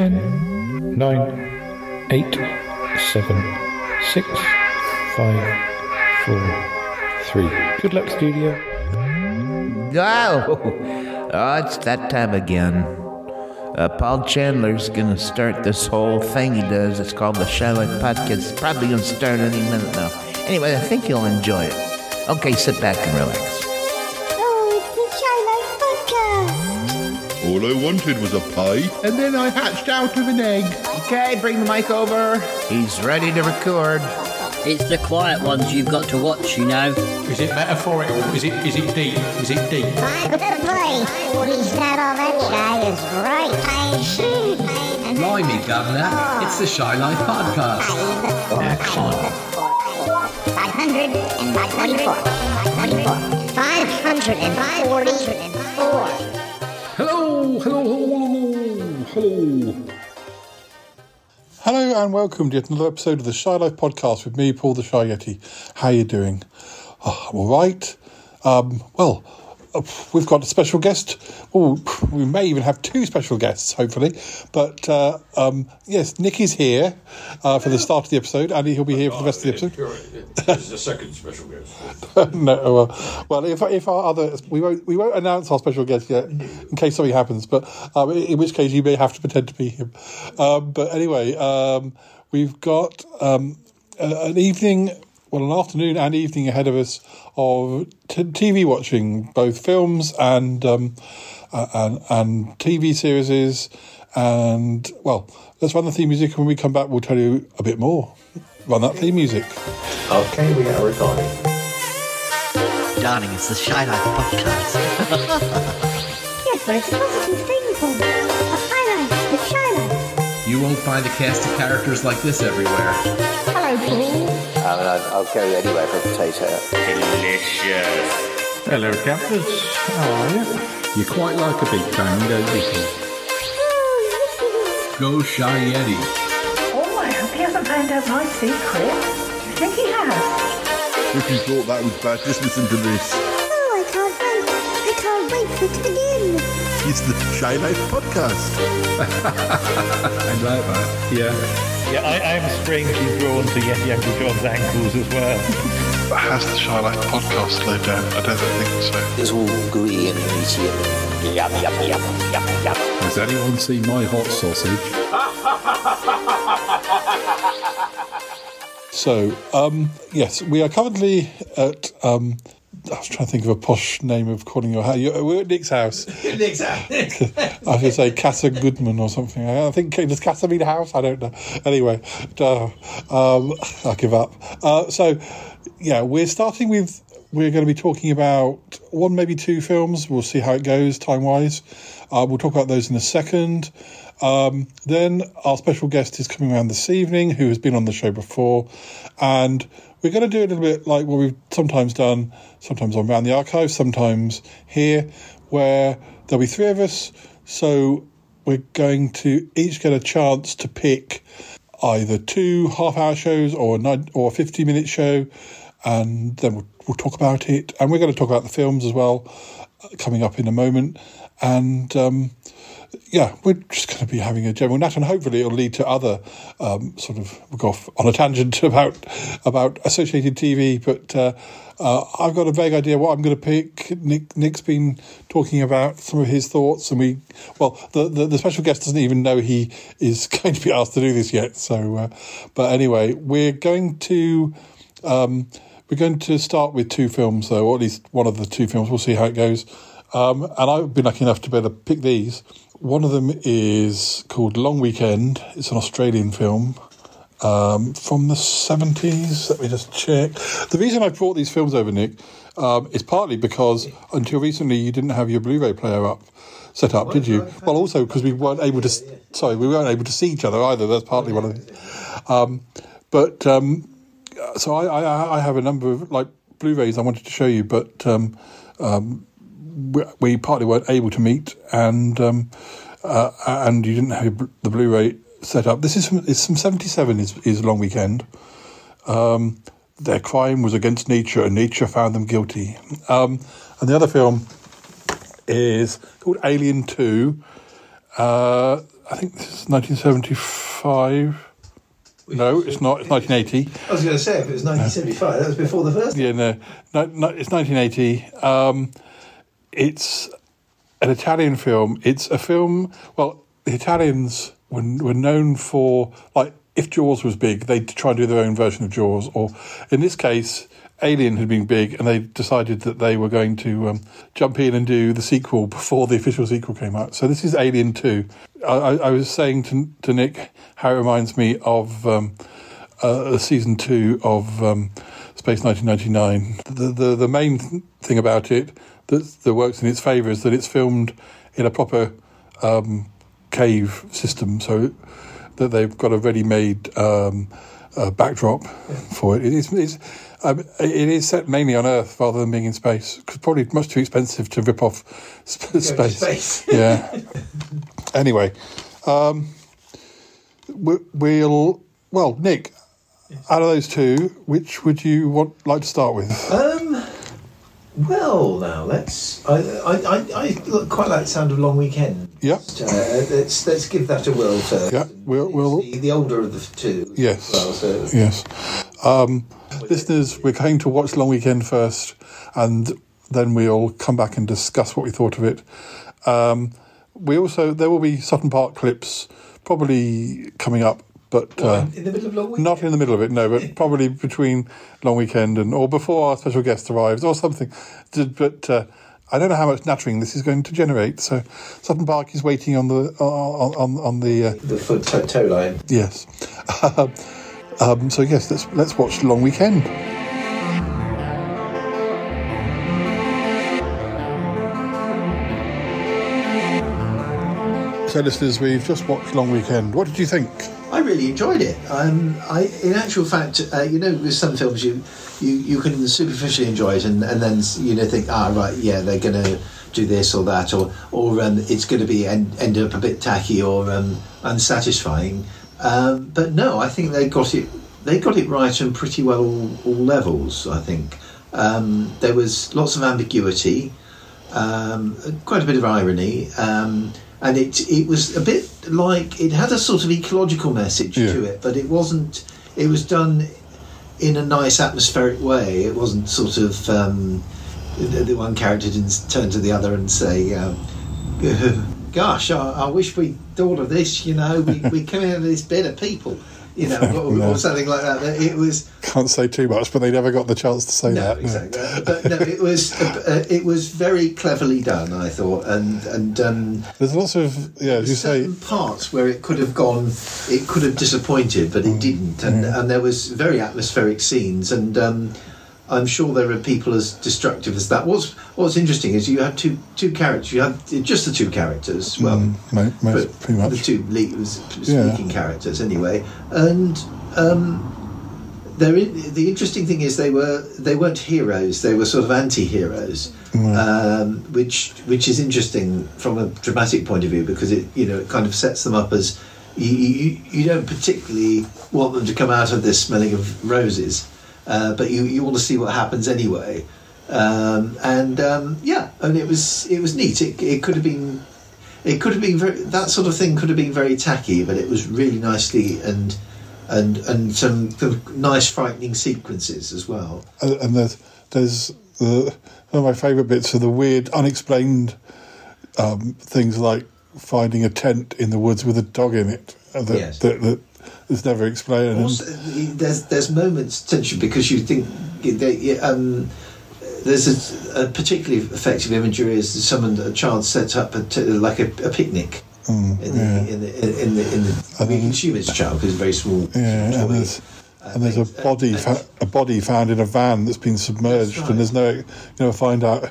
10, 9, 8, 7, 6, 5, 4, 3. Good luck, studio. Oh, oh it's that time again. Uh, Paul Chandler's gonna start this whole thing he does. It's called the Shy Life Podcast. It's probably gonna start any minute now. Anyway, I think you'll enjoy it. Okay, sit back and relax. All I wanted was a pie, and then I hatched out of an egg. Okay, bring the mic over. He's ready to record. It's the quiet ones you've got to watch, you know. Is it metaphorical? Is it is it deep? Is it deep? Five to play. He's not all that guy is right. I see. Blimey, Governor. It's the Shy Life Podcast. Excellent. 500 and 524. 544. Hello, hello, and welcome to yet another episode of the Shy Life Podcast with me, Paul the Shy Yeti. How you doing? Oh, I'm all right. Um, well, we've got a special guest. Oh, we may even have two special guests, hopefully. But uh, um, yes, Nick is here uh, for the start of the episode, and he'll be here for the rest of the episode. This is the second special guest. no, well, well, if if our other we won't we won't announce our special guest yet in case something happens. But um, in which case you may have to pretend to be him. Um, but anyway, um, we've got um, an evening, well, an afternoon and evening ahead of us of t- TV watching, both films and um, uh, and and TV series. And well, let's run the theme music. And when we come back, we'll tell you a bit more. Run that theme music. Okay, we are recording. Darling, it's the Shy Life Podcast. Yes, but it's a positive thing, Paul. A highlight. It's Shy Life. You won't find a cast of characters like this everywhere. Hello, Paul. I mean, I'd, I'll go anywhere for a potato. Delicious. Hello, Campers. How are you? You quite like a big bang, don't you? Go Shy Yeti. Oh, I hope he hasn't found out my secret. Do you think he has? If you thought that was bad, just listen to this. Oh, I can't wait. I can't wait for it to begin. It's the Shy Life Podcast. I like that. Yeah. Yeah, I, I'm strangely drawn to Yeti Uncle John's ankles as well. Has the Shy Life Podcast slowed down? I don't think so. It's all gooey and meaty and yum, yum, yum, yum, yum. Has anyone seen my hot sausage? So, um, yes, we are currently at. Um, I was trying to think of a posh name of calling your house. You're- We're at Nick's house. Nick's house. I should say Casa Goodman or something. I think does Casa mean house? I don't know. Anyway, uh, um, I give up. Uh, so, yeah, we're starting with. We're going to be talking about one, maybe two films. We'll see how it goes time wise. Uh, we'll talk about those in a second. Um, then our special guest is coming around this evening, who has been on the show before, and we're going to do a little bit like what we've sometimes done, sometimes on Round the Archive, sometimes here, where there'll be three of us. So we're going to each get a chance to pick either two half-hour shows or a nine, or a fifty-minute show, and then we'll, we'll talk about it. And we're going to talk about the films as well, uh, coming up in a moment. And um, yeah, we're just going to be having a general nat, and hopefully it'll lead to other um, sort of we'll go off on a tangent about about associated TV. But uh, uh, I've got a vague idea what I'm going to pick. Nick Nick's been talking about some of his thoughts, and we well the the, the special guest doesn't even know he is going to be asked to do this yet. So, uh, but anyway, we're going to. Um, we're going to start with two films, though, or at least one of the two films. We'll see how it goes. Um, and I've been lucky enough to be able to pick these. One of them is called Long Weekend. It's an Australian film um, from the 70s. Let me just check. The reason I brought these films over, Nick, um, is partly because until recently you didn't have your Blu-ray player up set up, did you? Well, also because we weren't able to. Sorry, we weren't able to see each other either. That's partly one of. The, um, but um, so I, I, I have a number of like Blu-rays I wanted to show you, but um, um, we, we partly weren't able to meet, and um, uh, and you didn't have the Blu-ray set up. This is from it's from '77. Is is Long Weekend. Um, their crime was against nature, and nature found them guilty. Um, and the other film is called Alien Two. Uh, I think this is 1975. No, it's not. It's 1980. I was going to say, if it was 1975, that was before the first. Yeah, no, no, no it's 1980. Um, it's an Italian film. It's a film. Well, the Italians were, were known for like if Jaws was big, they'd try and do their own version of Jaws. Or in this case, Alien had been big, and they decided that they were going to um, jump in and do the sequel before the official sequel came out. So this is Alien Two. I, I, I was saying to, to Nick how it reminds me of um, uh, season two of um, Space 1999. The, the the main thing about it that, that works in its favour is that it's filmed in a proper um, cave system, so that they've got a ready-made um, uh, backdrop for it. It is. It's, um, it is set mainly on Earth rather than being in space. Because probably much too expensive to rip off sp- space. space. yeah. Anyway, um, we, we'll. Well, Nick, out of those two, which would you want like to start with? Um, well, now let's. I I, I, I look quite like the sound of Long Weekend. Yeah. Uh, let's let's give that a whirl first. Yeah, we'll. we'll The, the older of the two. Yes. Well, so Yes. Um, listeners, we're going to watch Long Weekend first, and then we'll come back and discuss what we thought of it. Um, we also there will be Sutton Park clips probably coming up, but uh, in the middle of Long Weekend. not in the middle of it. No, but probably between Long Weekend and or before our special guest arrives or something. But uh, I don't know how much nattering this is going to generate. So Sutton Park is waiting on the on on, on the. Uh, the foot toe line. Yes. um, so yes, let's let's watch Long Weekend. So, listeners, we've just watched Long Weekend. What did you think? I really enjoyed it. Um, I, in actual fact, uh, you know, with some films, you you, you can superficially enjoy it, and, and then you know think, ah, right, yeah, they're going to do this or that, or or um, it's going to be end, end up a bit tacky or um, unsatisfying. Um, but no, I think they got it. They got it right on pretty well all, all levels. I think um, there was lots of ambiguity, um, quite a bit of irony. And it it was a bit like it had a sort of ecological message to it, but it wasn't. It was done in a nice atmospheric way. It wasn't sort of um, the, the one character didn't turn to the other and say, um, "Gosh, I, I wish we'd thought of this." You know, we we come in this better people. You know, or, No. or something like that. It was Can't say too much, but they never got the chance to say no, that. no. exactly. But no, it was uh, it was very cleverly done. I thought, and and um, There's lots of yeah, as you say, parts where it could have gone, it could have disappointed, but it Mm. didn't. And and there was very atmospheric scenes, and um, I'm sure there are people as destructive as that. What's What's interesting is you had two two characters. You had just the two characters. Well, Mm, mo- most, but pretty much. the two lead was Yeah. speaking characters anyway, and. Um, they're in, the interesting thing is they were they weren't heroes they were sort of anti-heroes um, which which is interesting from a dramatic point of view because it you know it kind of sets them up as you, you, you don't particularly want them to come out of this smelling of roses uh, but you, you want to see what happens anyway. Um, and um, yeah and it was it was neat. It, it could have been it could have been very that sort of thing could have been very tacky but it was really nicely and and and some nice frightening sequences as well. And and there's there's the, one of my favourite bits are the weird, unexplained um, things like finding a tent in the woods with a dog in it uh, that Yes. that, that is never explained. Also, there's there's moments tension because you think they, um, there's a, a particularly effective imagery is someone a child sets up a t- like a, a picnic Mm, in, the, yeah. in the in the in the we can assume it's a child because it's very small. Yeah, small and there's and there's a body fa- a body found in a van that's been submerged, That's right. and there's no you know find out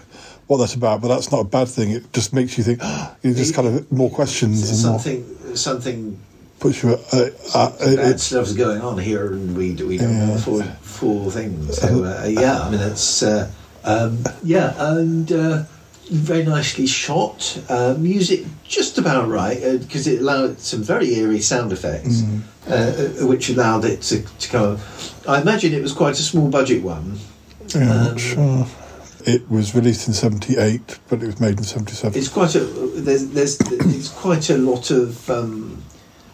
what that's about. But that's not a bad thing. It just makes you think. you just kind of more questions and more something puts you. Uh, uh, bad stuff's going on here, and we we don't Yeah. know full, full thing. So uh, yeah, I mean it's uh, um, yeah, and uh, very nicely shot. Uh, music just about right because it allowed some very eerie sound effects, Mm. which allowed it to, to come. I imagine it was quite a small budget one. yeah, I'm Um, not sure. It was released in '78, but it was made in '77. It's quite a there's, there's it's quite a lot of um,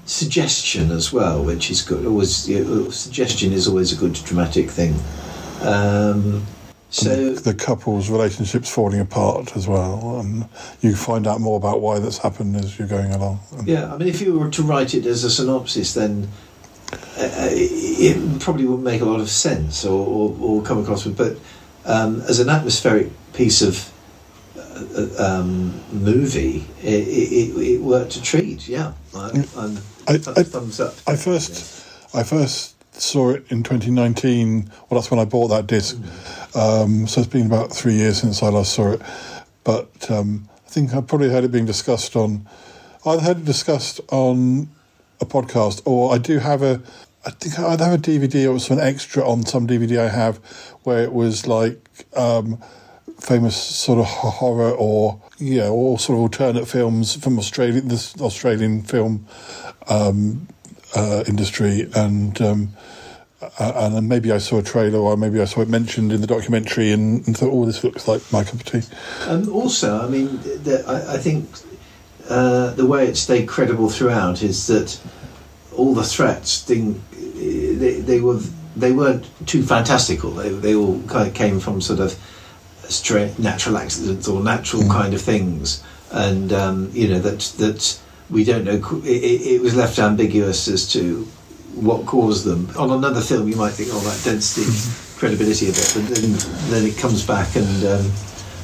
suggestion as well, which is good. Always you know, suggestion is always a good dramatic thing. Um, so the couple's relationships falling apart as well, and you find out more about why that's happened as you're going along. yeah, I mean, if you were to write it as a synopsis, then uh, it probably wouldn't make a lot of sense or, or, or come across with. But um, as an atmospheric piece of um, movie, it, it, it worked a treat. Yeah, I, I'm, I, I, thumbs up. I first, I first saw it in 2019. Well, that's when I bought that disc. Um, so it's been about three years since I last saw it. But um, I think I probably heard it being discussed on. I heard it discussed on a podcast, or I do have a. I think I have a DVD or some extra on some DVD I have, where it was like um, famous sort of horror or yeah, or sort of alternate films from Australia, this Australian film um, uh, industry, and um, uh, and then maybe I saw a trailer or maybe I saw it mentioned in the documentary and, and thought, oh, this looks like my cup of tea. Um, also, I mean, the, I, I, think uh, the way it stayed credible throughout is that all the threats didn't, they, they were they weren't too fantastical. They, they all kind of came from sort of straight natural accidents or natural mm. kind of things, and um, you know that that we don't know. It, it, was left ambiguous as to what caused them. On another film, you might think, "Oh, that density, mm-hmm. credibility of it," but then then it comes back and. Um,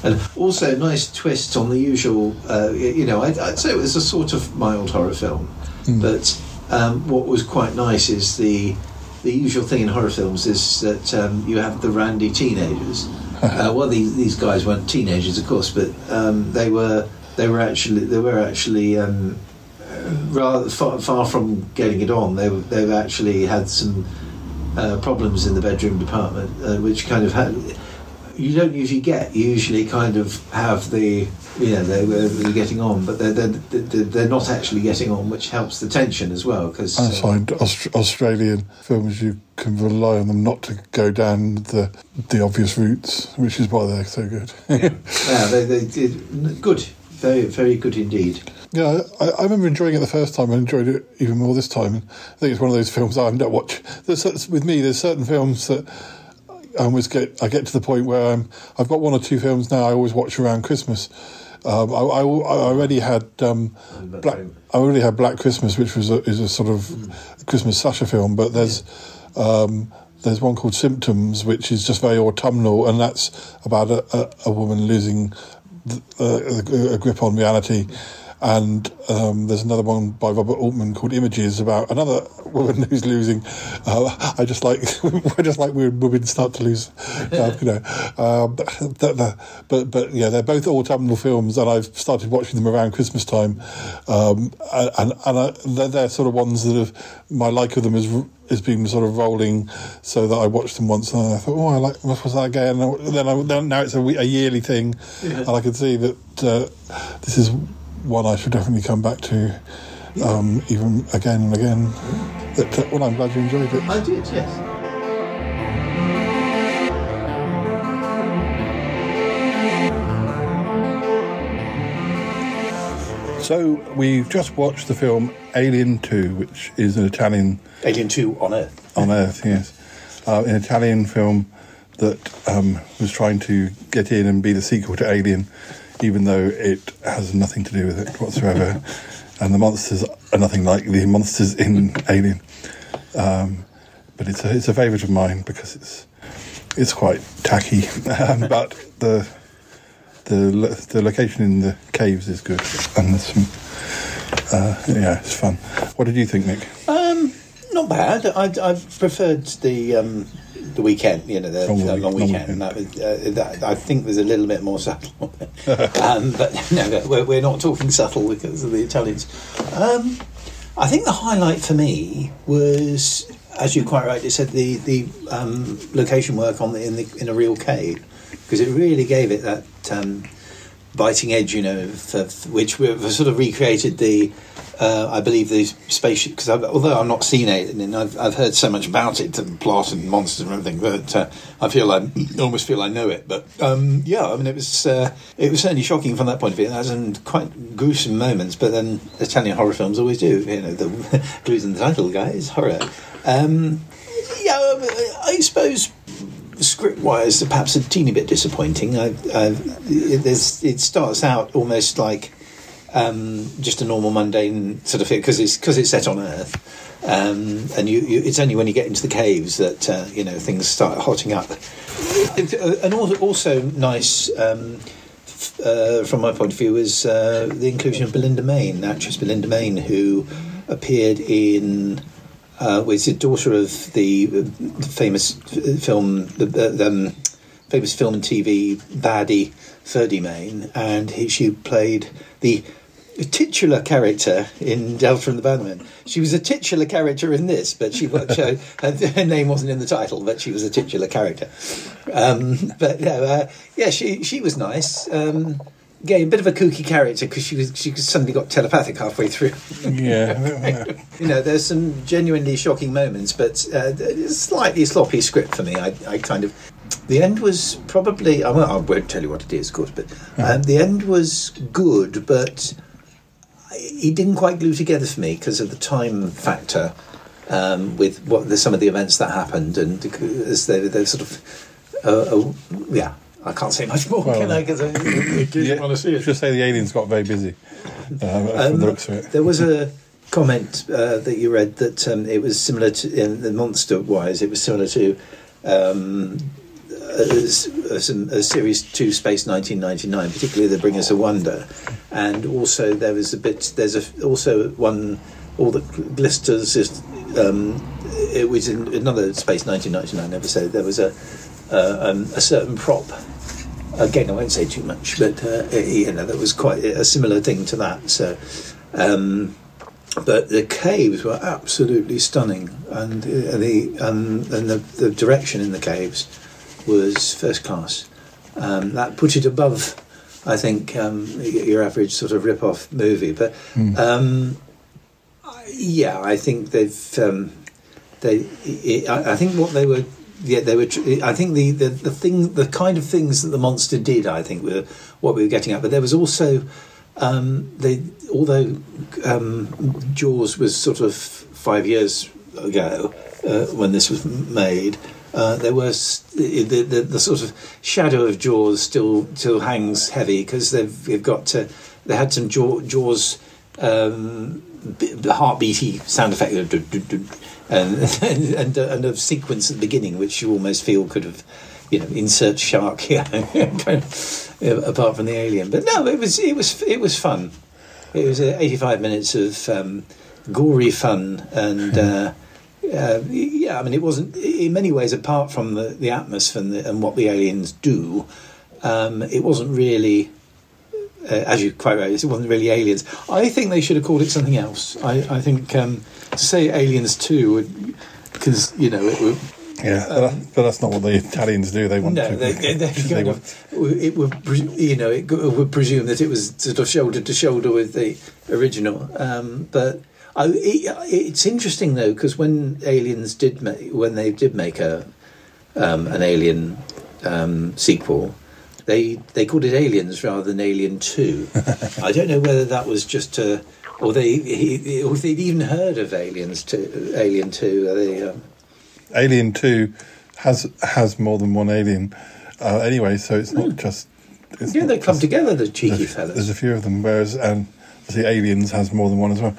and also, nice twist on the usual. Uh, you know, I'd, I'd, say it was a sort of mild horror film, mm. but um, what was quite nice is the the usual thing in horror films is that um, you have the randy teenagers. Uh, well, these these guys weren't teenagers, of course, but um, they were they were actually they were actually um, rather far, far, from getting it on. They they've actually had some uh, problems in the bedroom department, uh, which kind of had you don't usually get. You usually kind of have the you know they were really getting on, but they're, they're they're not actually getting on, which helps the tension as well. Because I uh, find Aust- Australian films you can rely on them not to go down the the obvious routes, which is why they're so good. yeah, yeah they, they did good, very very good indeed. Yeah, I, I, remember enjoying it the first time. I enjoyed it even more this time. And I think it's one of those films I end up watching. There's, with me, there's certain films that I always get. I get to the point where I'm, I've got one or two films now. I always watch around Christmas. Um, I, I, I, already had um, Black. I already had Black Christmas, which was a, is a sort of mm. Christmas slasher film. But there's um, there's one called Symptoms, which is just very autumnal, and that's about a, a, a woman losing the, uh, a grip on reality and um, there's another one by Robert Altman called Images about another woman who's losing. Uh, I just like I just like when women start to lose, uh, you know. Um, the, the, but but yeah, they're both autumnal films, and I've started watching them around Christmas time, um, and and I, they're, they're, sort of ones that have my like of them is has been sort of rolling, so that I watched them once and I thought, oh, I like what was that again? And then I, now it's a, a yearly thing, yeah. and I can see that uh, this is one I should definitely come back to, um, even again and again. But, uh, well, I'm glad you enjoyed it. I did, yes. So we've just watched the film Alien Two, which is an Italian Alien Two on Earth. On Earth, yes, uh, an Italian film that um, was trying to get in and be the sequel to Alien, even though it has nothing to do with it whatsoever. and the monsters are nothing like the monsters in Alien. Um, but it's a, it's a favourite of mine because it's it's quite tacky. Um, but the the the location in the caves is good, and there's some uh, yeah, it's fun. What did you think, Nick? Um, not bad. I I preferred the um, the weekend, you know, the long, long, long weekend. weekend. That was, uh, that, I think there's a little bit more subtle. um, but no, we're, we're, not talking subtle because of the Italians. Um, I think the highlight for me was, as you quite rightly said, the the um, location work on the in the in a real cave because it really gave it that um, biting edge, you know, for, for which we sort of recreated the uh, I believe the spaceship because although I've not seen Alien, I've, I've heard so much about it and plot and monsters and everything that uh, I feel I almost feel I know it. But um, yeah, I mean it was uh, it was certainly shocking from that point of view. It had some quite gruesome moments, but then Italian horror films always do. You know, the clues in the title, guys, horror. Um, yeah, I suppose script wise, perhaps a teeny bit disappointing. I, I, it, it starts out almost like um, just a normal mundane sort of thing because it's because it's set on Earth, um, and you, you, it's only when you get into the caves that uh, you know things start hotting up. And also nice. Um, uh, from my point of view, is uh, the inclusion of Belinda Mayne, actress Belinda Mayne, who appeared in uh, was the daughter of the famous film, the um, famous film and TV baddie Ferdy Mayne, and he, she played the titular character in Delta and the Bannermen. She was a titular character in this, but she worked, her, her, name wasn't in the title, but she was a titular character. Um, but uh, yeah, she she was nice. Um, yeah, a bit of a kooky character because she was she suddenly got telepathic halfway through. Yeah, you know, there's some genuinely shocking moments, but uh, slightly sloppy script for me. I, I kind of the end was probably I won't, I won't tell you what it is, of course, but um, the end was good, but it didn't quite glue together for me because of the time factor um, with what the, some of the events that happened, and as they they sort of uh, uh, yeah. I can't say much more, well, can I? Because I yeah, want to see it. Just say the aliens got very busy. Um, um, the there was a comment uh, that you read that um, it was similar to in the monster wise. It was similar to um, a, series two, Space 1999, particularly the Bringers of Wonder, and also there was a bit. There's a, also one. All That Glisters is. Um, it was in another Space 1999 episode. There was a uh, um, a certain prop. Again, I won't say too much, but uh, you know that was quite a similar thing to that. So, um, but the caves were absolutely stunning, and uh, the um, and the, the direction in the caves was first class. Um, that put it above, I think, um, your average sort of rip-off movie. But mm. um, yeah, I think they've um, they. It, I, I, think what they were. Yeah, they were. I think the, the, the thing, the kind of things that the monster did, I think, were what we were getting at. But there was also, um, they although um, Jaws was sort of five years ago uh, when this was made, uh, there was the, the, the sort of shadow of Jaws still still hangs heavy because they've, they've got to, they had some Jaw, Jaws um, heartbeaty sound effect and and, and, and a sequence at the beginning which you almost feel could have you know insert shark here apart from the alien. But no it was it was it was fun. It was uh, 85 minutes of um, gory fun and uh, uh, yeah, I mean, it wasn't in many ways apart from the, the atmosphere and, the, and what the aliens do. Um, it wasn't really, uh, as you quite right, it wasn't really aliens. I think they should have called it something else. I, I think um, to say aliens two, because you know it would. Yeah, um, but that's not what the Italians do. They want no, to. They, they, they of, it would, you know, it would presume that it was sort of shoulder to shoulder with the original. Um, but I, it, it's interesting though because when aliens did make when they did make a um, an Alien um, sequel, they they called it Aliens rather than Alien Two. I don't know whether that was just to, or they he, or if they'd even heard of Aliens Two, Alien Two. They, um... Alien Two has has more than one alien uh, anyway, so it's not mm. just. It's yeah, they come together, the cheeky fellas. There's a few of them, whereas and the Aliens has more than one as well.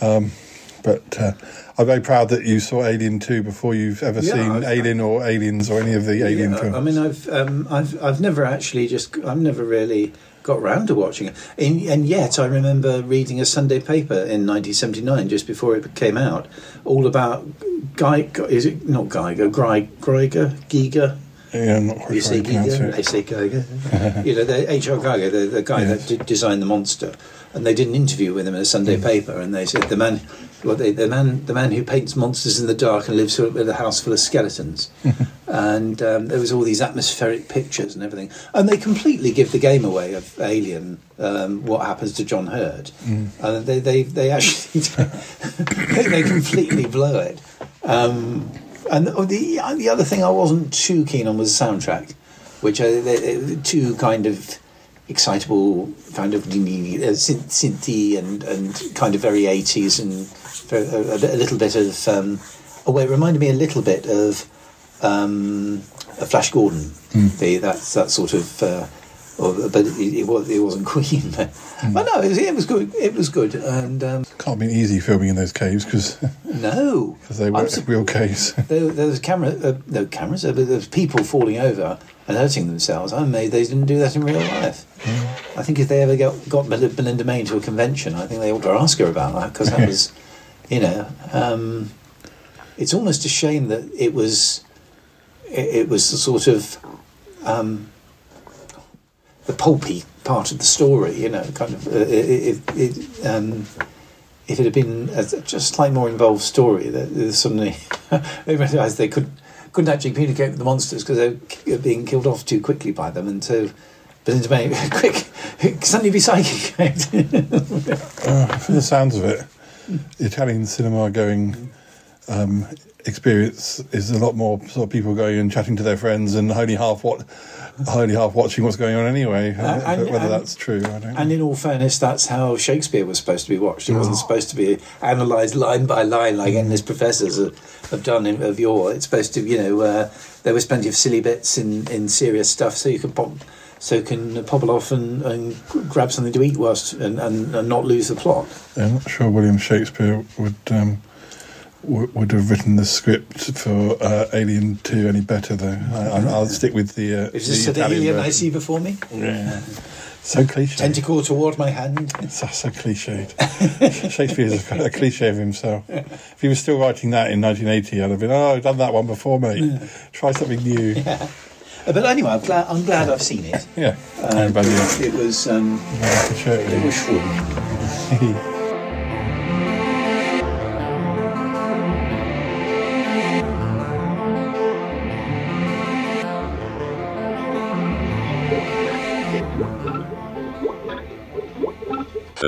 Um, but uh, I'm very proud that you saw Alien Two before you've ever yeah, seen I've, Alien or Aliens or any of the Alien films. I mean, I've um, I've I've never actually just I've never really got round to watching it, and, and yet I remember reading a Sunday paper in 1979 just before it came out, all about Guy. Is it not Geiger? Greiger, Giger, Yeah, I'm not quite You sure see how to pronounce Giger, it. they say Giger. you know, the H.R. Giger, the, the guy that did design the monster, and they did an interview with him in a Mm. Sunday paper, and they said the man, well, they, the man, the man who paints monsters in the dark and lives in a house full of skeletons, and um, there was all these atmospheric pictures and everything, and they completely give the game away of Alien. Um, what happens to John Hurt? Mm. And they, they, they actually they, they completely blow it. Um, and the the other thing I wasn't too keen on was the soundtrack, which are the, two kind of excitable, kind of uh, synth- synthy and and kind of very eighties and a, little bit of. Um, oh, wait, it reminded me a little bit of um, a Flash Gordon. The that's that sort of. Uh, or, but it, it was it wasn't Queen. But, but no, it was, it was good. It was good, and um, Can't be easy filming in those caves because no, they were real caves. there, there was camera, uh, no cameras, but there was people falling over and hurting themselves. I'm amazed they didn't do that in real life. I think if they ever got, got Bel- Belinda Mayne to a convention, I think they ought to ask her about that because that was, you know, um, it's almost a shame that it was, it, it was the sort of, um, the pulpy part of the story, you know, kind of, uh, it, it, um, if it had been a just slightly more involved story, that suddenly they realised they could, couldn't actually communicate with the monsters because they were being killed off too quickly by them. And so, Belinda Mayne, quick, suddenly be psychic. Uh, from the sounds of it, Italian cinema going um, experience is a lot more sort of people going and chatting to their friends and only half what, only half watching what's going on anyway. And- Uh, and- whether and- that's true, I don't. and in all fairness, that's how Shakespeare was supposed to be watched. It wasn't supposed to be analysed line by line like endless professors have, have done in, of yore. It's supposed to, you know, uh, there was plenty of silly bits in, in serious stuff, so you could pop, so can pobble off and, and grab something to eat whilst and, and, and not lose the plot. I'm not sure William Shakespeare would um, w- would have written the script for uh, Alien Two any better though. I, I'm- I'll stick with the. Uh, Is this the the alien I see before me? Yeah. So cliche. Tentacle toward my hand. So, so cliched. Shakespeare is a, a cliche of himself. If he was still writing that in 1980, I'd have been, oh, I've done that one before, mate. Try something new. Uh, But anyway, I'm glad, I'm glad I've seen it. Yeah. Um, it was um, it was fun.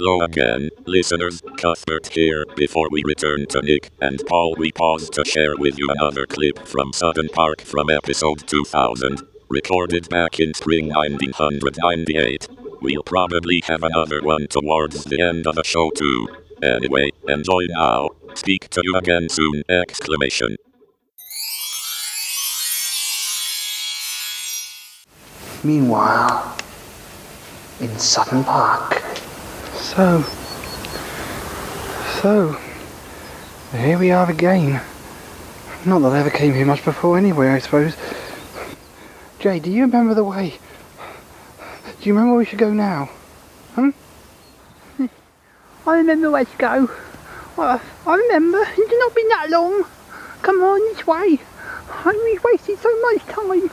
Hello again, listeners. Cuthbert here. Before we return to Nick and Paul, we pause to share with you another clip from Sutton Park from episode 2000, recorded back in spring 1998. We'll probably have another one towards the end of the show too. Anyway, enjoy now. Speak to you again soon! Exclamation. Meanwhile, in Sutton Park. So, so, here we are again. Not that I ever came here much before anyway, I suppose. Jay, do you remember the way? Do you remember where we should go now? Hmm? I remember where to go. Well, I remember. It's not been that long. Come on, this way. We've wasted so much time.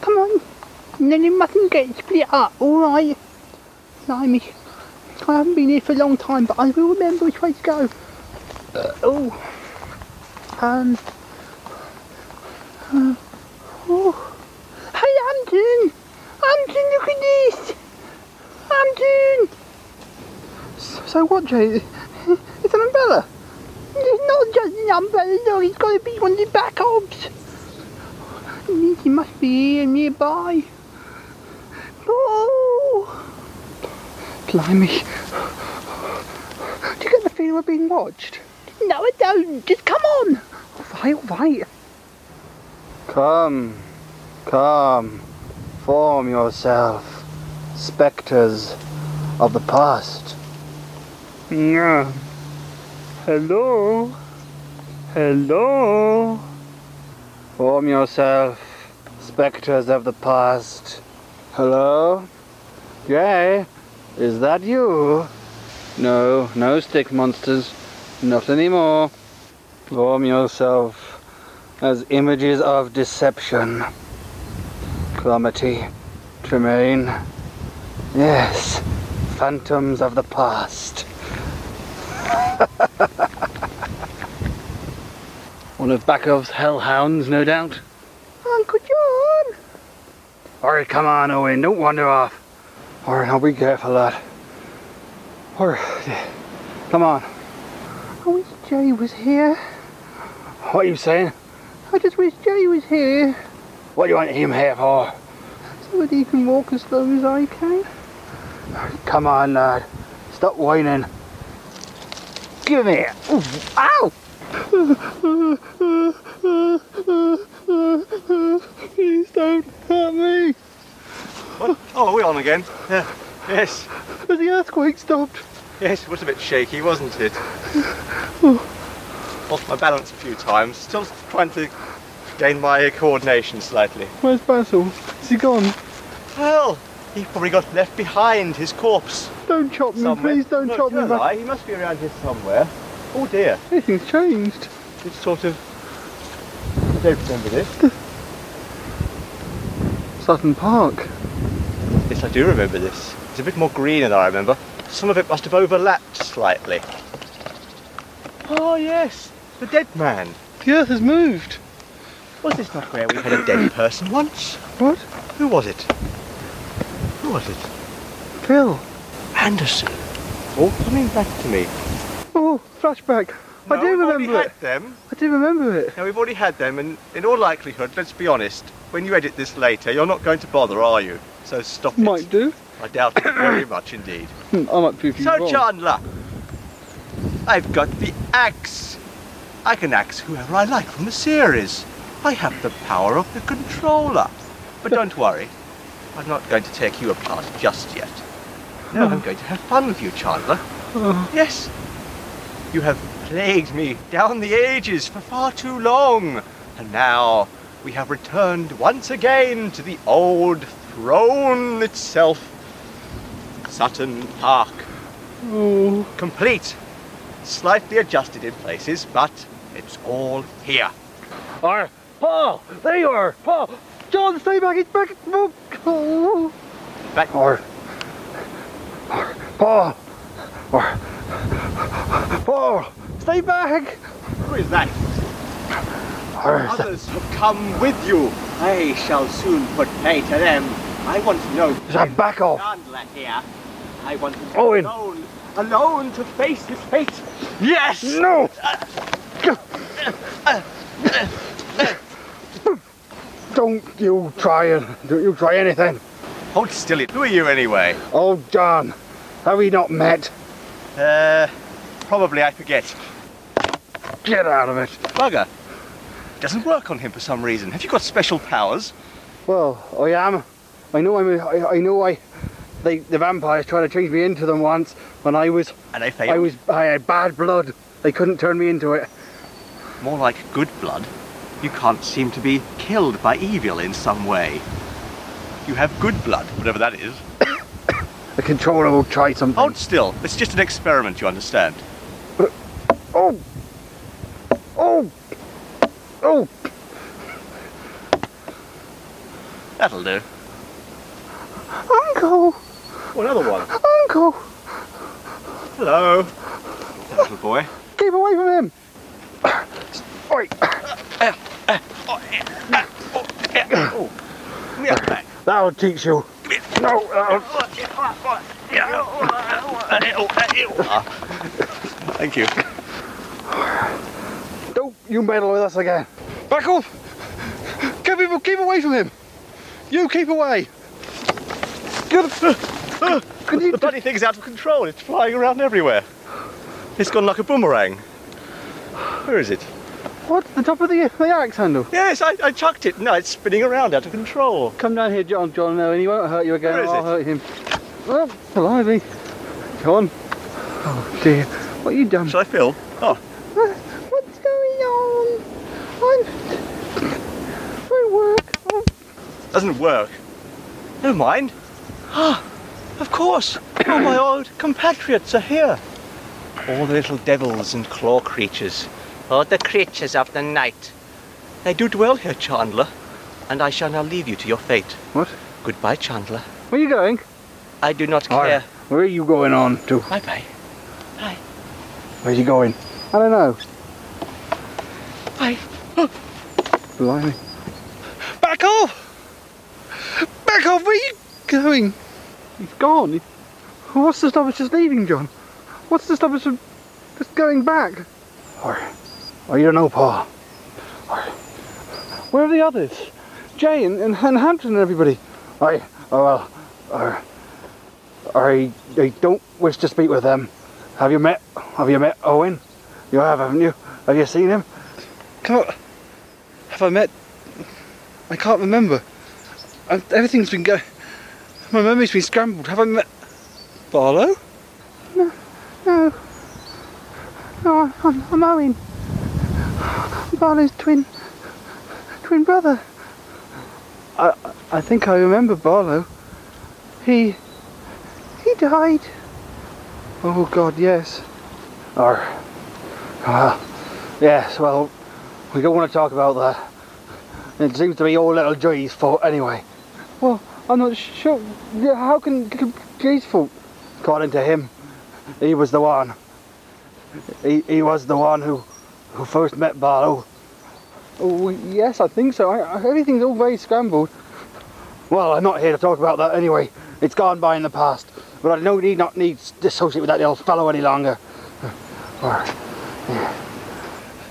Come on. And then you mustn't get split up, alright? Blimey. I haven't been here for a long time, but I will remember which way to go. Uh, oh. Um. Uh, oh. Hey, Hampton! Hampton, look at this! Hampton! So what, Jay? It's an umbrella. It's not just an umbrella, look, it's got to be one of the. It means he must be here nearby. Oh! Blimey. Do you get the feeling we're being watched? No, I don't. Just come on. Right, right. Come, come, form yourself, spectres of the past. Yeah. Hello? Hello? Form yourself, spectres of the past. Hello? Jay, is that you? No, no stick monsters. Not anymore. Form yourself, as images of deception. Clomity, Tremaine. Yes, phantoms of the past. One of Bakov's hellhounds, no doubt. Uncle John! Alright, come on, Owen, don't wander off. Alright, I'll be careful, lad. Alright, come on. I wish Jay was here. What are you saying? I just wish Jay was here. What do you want him here for? So that he can walk as slow as I can. Come on, lad. Stop whining. Give me it. Ooh, ow! Please don't hurt me. What? Oh, are we on again? Yeah. Yes. Has the earthquake stopped? Yes, it was a bit shaky, wasn't it? Lost my balance a few times. Still trying to gain my coordination slightly. Where's Basil? Is he gone? Well, he probably got left behind, his corpse. Don't chop me, somewhere. please don't no, chop me. lie, He must be around here somewhere. Oh dear. Everything's changed. It's sort of... I don't remember this. Sutton Park. Yes, I do remember this. It's a bit more green than I remember. Some of it must have overlapped slightly. Oh yes, the dead man. The earth has moved. Was this not where we had a dead person once? What? Who was it? Who was it? Phil. Anderson. All coming back to me. Oh, flashback. I No, do we've already remember it. had them. I do remember it. Now we've already had them, and in all likelihood, let's be honest, when you edit this later, you're not going to bother, are you? So stop it. Might do. I doubt it very much indeed. Hmm, I might prove you So wrong. Chandler, I've got the axe. I can axe whoever I like from the series. I have the power of the controller. But don't worry, I'm not going to take you apart just yet. No, I'm going to have fun with you, Chandler. Oh. Yes. You have plagued me down the ages for far too long. And now we have returned once again to the old throne itself. Sutton Park. Oh. Complete. Slightly adjusted in places, but it's all here. Alright, Paul! There you are! Paul! John, stay back. It's back. Oh. Oh. Back. Or, or, Paul! Or, Paul! Stay back. Who is that? Others have come with you. I shall soon put pay to them. I want to know. That back off? Here. I want to be Owen. alone, alone to face his fate. Yes. No! Don't you try and don't you try anything. Hold still. Who are you anyway? Oh, John, have we not met? Uh, probably I forget. Get out of it. Bugger. It doesn't work on him for some reason. Have you got special powers? Well, I am. I know I'm. a- I, I know I. They, the vampires tried to change me into them once when I was. And they failed. I was. I had bad blood. They couldn't turn me into it. More like good blood. You can't seem to be killed by evil in some way. You have good blood, whatever that is. The controller will try something. Hold still. It's just an experiment, you understand? Oh! Oh! Oh! That'll do. Uncle. Oh, another one. Uncle. Hello. Little boy. Keep away from him. Oi! Oh, that back. That'll teach you. No! that'll- Thank you. You meddle with us again. Back off. Keep, him- keep away from him. You keep away. Good. Can you the bloody thing's out of control. It's flying around everywhere. It's gone like a boomerang. Where is it? What? The top of the, the axe handle? Yes, I, I chucked it. No, it's spinning around out of control. Come down here, John. John, no, and he won't hurt you again. Where is I'll it? hurt him. Oh, blimey. John. Oh, dear. What you done? Shall I fill? Oh, What's going on? I'm... Work. Oh, doesn't work. Never mind. Ah, of course. All my old compatriots are here. All the little devils and claw creatures. All the creatures of the night. They do dwell here, Chandler, and I shall now leave you to your fate. What? Goodbye, Chandler. Where are you going? I do not Or, care. where are you going on to? Bye bye. Bye. Where's you going? I don't know. Bye. Blimey. Back off! Back off! Where are you going? He's gone. What's to stop us just leaving, John? What's to stop us from just going back? Or, or you don't know, Paul. Or, where are the others? Jay and, and, and Hampton and everybody. I, oh well, or, I, I don't wish to speak with them. Have you met, have you met Owen? You have, haven't you? Have you seen him? Can't, have I met? I can't remember. i everything's been going. My memory's been scrambled. Have I met Barlow? No, no. No, I'm, I'm Owen. Barlow's twin, twin brother. I I think I remember Barlow. He He died. Oh God, yes. Or, ah, yes. Well, we don't want to talk about that. It seems to be all little Joy's fault anyway. Well, I'm not sure. How can Jay's fault? According to him, he was the one. He he was the one who who first met Barlow. Oh yes, I think so. I, everything's all very scrambled. Well, I'm not here to talk about that anyway. It's gone by in the past. But I no need not need to associate with that little fellow any longer. Or, yeah.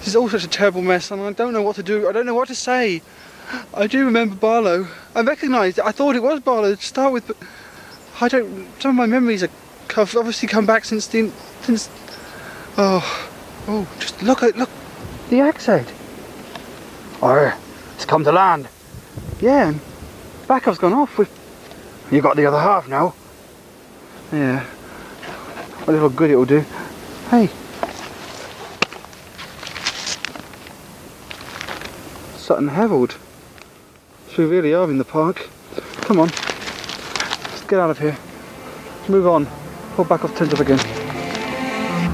This is all such a terrible mess, and I don't know what to do. I don't know what to say. I do remember Barlow. I recognised it. I thought it was Barlow to start with, but I don't. Some of my memories have obviously come back since the since. Oh, oh! Just look at look, the accent. Or oh, it's come to land. Yeah, and backup's gone off. With you got the other half now. Yeah. A little good it'll do. Hey. Sutton Herald. So we really are in the park. Come on. Let's get out of here. Let's move on. Pull back off tent up again.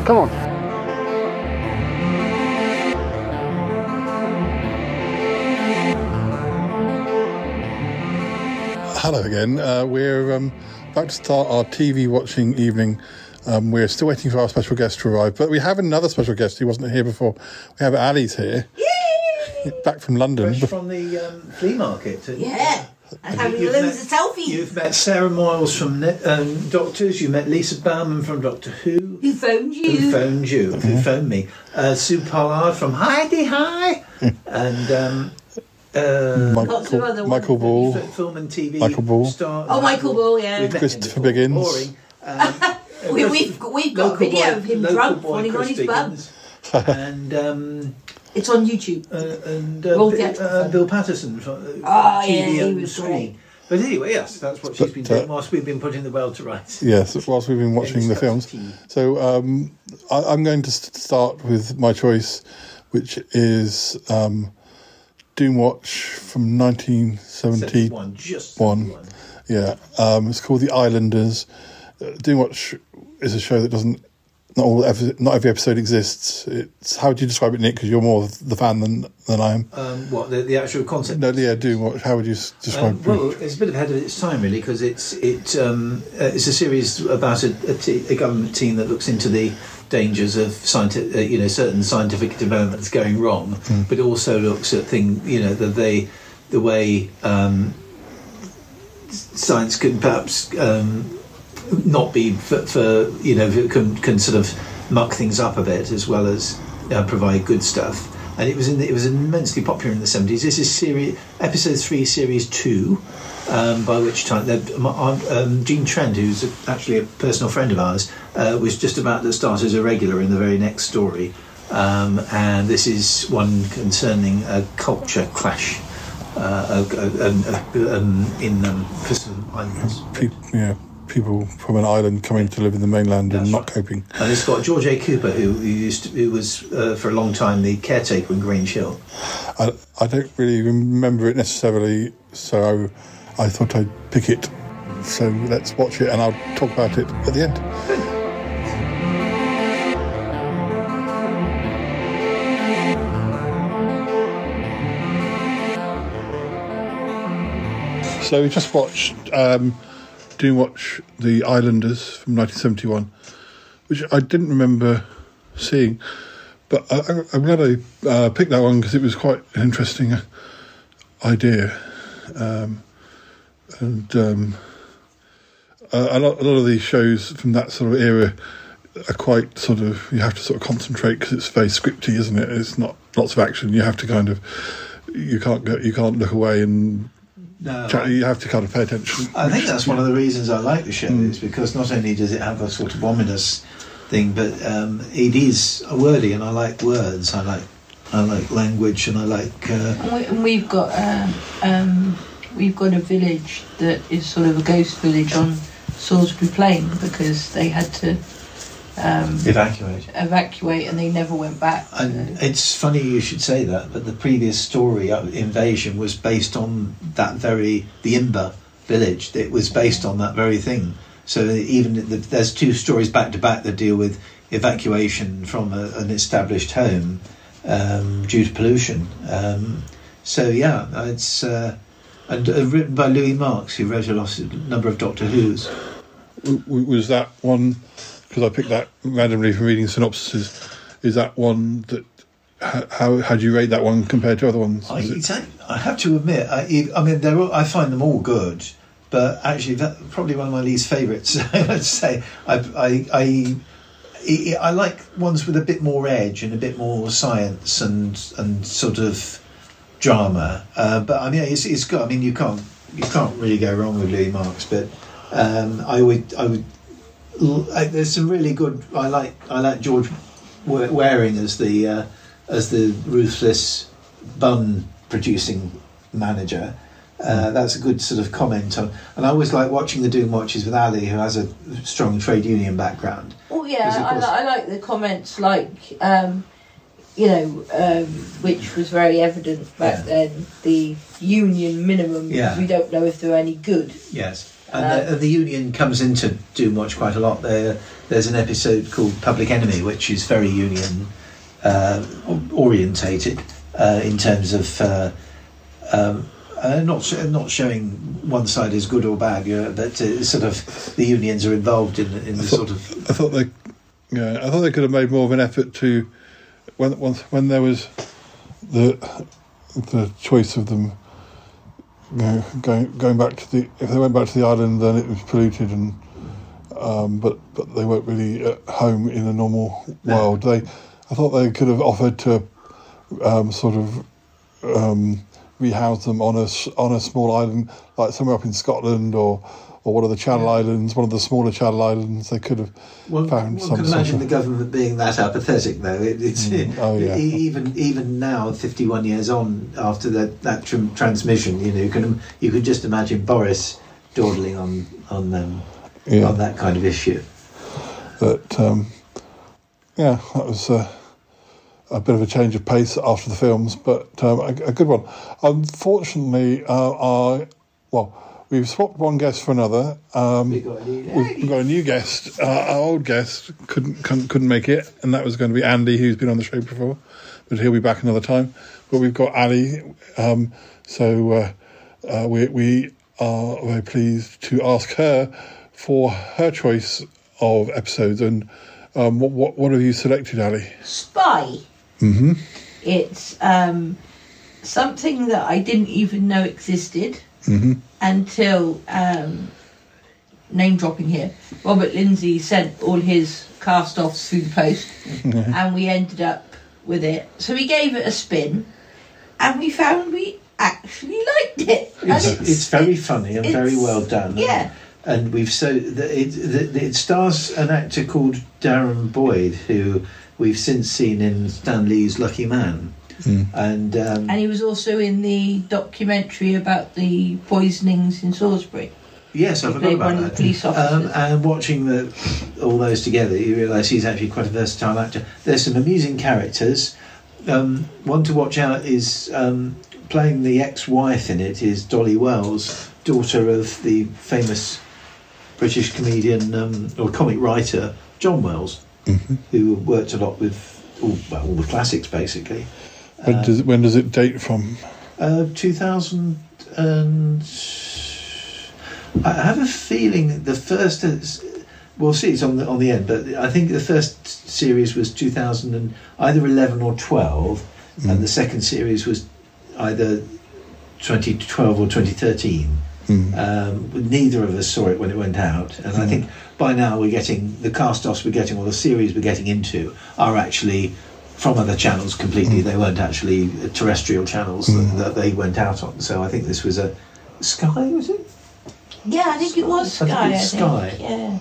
Come on. Hello again. Uh, we're um, about to start our TV watching evening. Um, we're still waiting for our special guest to arrive, but we have another special guest who wasn't here before. We have Ali's here, back from London. Fresh from the um, flea market. Yeah. And having You've loads met- of selfies. You've met Sarah Moyles from Ne- um, Doctors. You met Lisa Bowerman from Doctor Who. Who phoned you? Who phoned you? Who phoned me? Uh, Sue Pollard from Hi-de-Hi, and um, uh, Lots of other Michael Ball, film and TV Michael Ball, star. Oh, Michael Ball, yeah. We've Christopher. Biggins. Um, We, we've, got- we've got a video boy- of him drunk boy falling on his bum. And um, It's on YouTube. uh, and uh, the Bill, actual uh. Bill Paterson from uh, Oh, TV yeah, he and was screen. great. But anyway, yes, that's what she's been uh, doing whilst we've been putting the world to rights. Yes, whilst we've been watching the films. So um, I, I'm going to st- start with my choice, which is um, Doomwatch from 1971. just Yeah, um, it's called The Islanders. Uh, Doomwatch is a show that doesn't. Not all ev- not every episode exists. It's how would you describe it, Nick? Because you're more the fan than than I am. Um, what the, the actual concept? No, yeah, Doomwatch. How would you describe Um, it? well, it's a bit ahead of its time, really, because it's it um, uh, it's a series about a, a, te- a government team that looks into the dangers of scientific, uh, you know, certain scientific developments going wrong, but also looks at thing, you know, that they the way um, science can perhaps um, not be for, for you know can can sort of muck things up a bit as well as uh, provide good stuff. And it was in the, it was immensely popular in the seventies. This is series episode three, series two. Um, by which time, um, um, Jean Trend, who's actually a personal friend of ours, uh, was just about to start as a regular in the very next story. Um, and this is one concerning a culture clash uh, uh, um, in um, Prison Islands. Yeah, people from an island coming to live in the mainland That's and not right. coping. And it's got George A. Cooper, who, who used to, who was uh, for a long time the caretaker in Grange Hill. I, I don't really remember it necessarily, so I, I thought I'd pick it. So let's watch it, and I'll talk about it at the end. So we just watched um, Doomwatch The Islanders from 1971, which I didn't remember seeing, but I, I'm glad I uh, picked that one because it was quite an interesting uh, idea. Um, and um, a, a, lot, a lot of these shows from that sort of era are quite sort of, you have to sort of concentrate because it's very scripty, isn't it? It's not lots of action. You have to kind of, you can't go, you can't look away and No, you have to kind of pay attention. I think that's one of the reasons I like the show is because not only does it have a sort of ominous thing, but um, it is wordy, and I like words. I like I like language, and I like. Uh, And, we, and we've got um, um, we've got a village that is sort of a ghost village on Salisbury Plain because they had to um, Evacuate. evacuate and they never went back. And it's funny you should say that, but the previous story, uh, Invasion, was based on that very the Imber village. It was based on that very thing. So even the, there's two stories back to back that deal with evacuation from a, an established home um, due to pollution. Um, so yeah, it's uh, and uh, written by Louis Marks, who wrote a lot, a number of Doctor Who's. W- w- was that one because I picked that randomly from reading synopsises? Is that one that how how, how do you rate that one compared to other ones? I, it- I have to admit, I, I mean, they're all, I find them all good, but actually, that probably one of my least favourites. I would say I, I, I, I, like ones with a bit more edge and a bit more science and and sort of drama. Uh, but I mean, it's, it's good. I mean, you can't you can't really go wrong with Louis Marks. But um, I would I would there's some really good. I like I like George Waring as the uh, as the ruthless bun producing manager. Uh, that's a good sort of comment on, and I always like watching the Doom Watches with Ali, who has a strong trade union background. Oh yeah, I, li- I like the comments like, um, you know, um, which was very evident back then. The union minimum. Yeah. We don't know if they're any good. Yes, and the, the union comes in to do much quite a lot. There, there's an episode called Public Enemy, which is very union uh, orientated uh, in terms of uh, um, uh, not not showing one side is good or bad, you know, but uh, sort of the unions are involved in in the sort of I thought they, yeah, I thought they could have made more of an effort to when once when there was the the choice of them, you know, going going back to the if they went back to the island, then it was polluted and. Um, but but they weren't really at home in a normal world. They, I thought they could have offered to um, sort of um, rehouse them on a on a small island, like somewhere up in Scotland or or one of the Channel Islands, one of the smaller Channel Islands. They could have One, found one some can imagine the government being that apathetic, though. It, it's Mm, oh, yeah. even even now, fifty-one years on after that that tr- transmission, you know, you can you could just imagine Boris dawdling on on them Yeah. on that kind of issue. But um, yeah, that was uh, a bit of a change of pace after the films, but um, a, a good one. Unfortunately, uh, our well, we've swapped one guest for another. Um, we've, we've got a new guest. Uh, our old guest couldn't, couldn't couldn't make it, and that was going to be Andy, who's been on the show before, but he'll be back another time. But we've got Ali, um, so uh, uh, we we are very pleased to ask her for her choice of episodes. And um, what, what what have you selected, Ali? Spy. Mm-hmm. It's um, something that I didn't even know existed Mm-hmm. until um, name dropping here. Robert Lindsay sent all his cast offs through the post, and we ended up with it. So we gave it a spin, and we found we actually liked it. And It's, it's very funny and very well done. yeah. And we've so the, it, the, it stars an actor called Darren Boyd, who we've since seen in Stan Lee's Lucky Man. And um, And he was also in the documentary about the poisonings in Salisbury. Yes, I He forgot played about one of that. the police Um, officers. and watching the, all those together, you realise he's actually quite a versatile actor. There's some amusing characters. Um, one to watch out is um, playing the ex-wife in it is Dolly Wells, daughter of the famous British comedian um, or comic writer John Wells, who worked a lot with all, well, all the classics basically. When does it, when does it date from? Uh, 2000 and I have a feeling the first. We'll see. It's on the on the end, but I think the first series was 2000 and either 11 or 12, and the second series was either 2012 or 2013. Um, neither of us saw it when it went out, and I think by now we're getting the cast-offs we're getting, or the series we're getting into, are actually from other channels completely. Mm. They weren't actually terrestrial channels that, mm. that they went out on. So I think this was a Sky, was it? Yeah, I think it was I think Sky. I think. Sky. Yeah.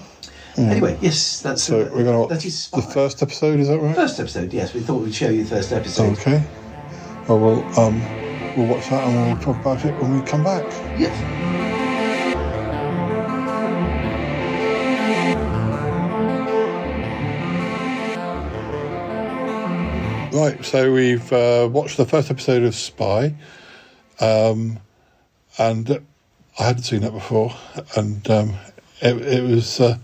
Mm. Anyway, yes, that's So uh, we're going to that is the first episode. Is that right? first episode. Yes, we thought we'd show you the first episode. Okay. Well, we'll um, we'll watch that and we'll talk about it when we come back. Yes. Right, so we've uh, watched the first episode of Spy, um, and I hadn't seen that before, and um, it, it was uh,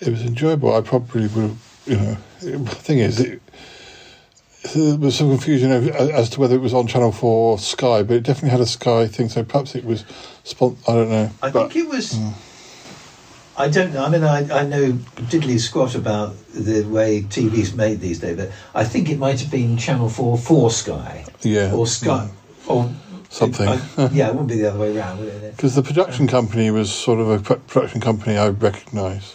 it was enjoyable. I probably would have, you know. It, the thing is, it, there was some confusion as to whether it was on Channel Four or Sky, but it definitely had a Sky thing. So perhaps it was, spon- I don't know. I but, think it was. I don't know. I mean, I, I know diddly squat about the way TV's made these days, but I think it might have been Channel 4 for Sky. Yeah. Or Sky. Or Something. I- yeah, it wouldn't be the other way around, would it? Because the production company was sort of a pro- production company I recognise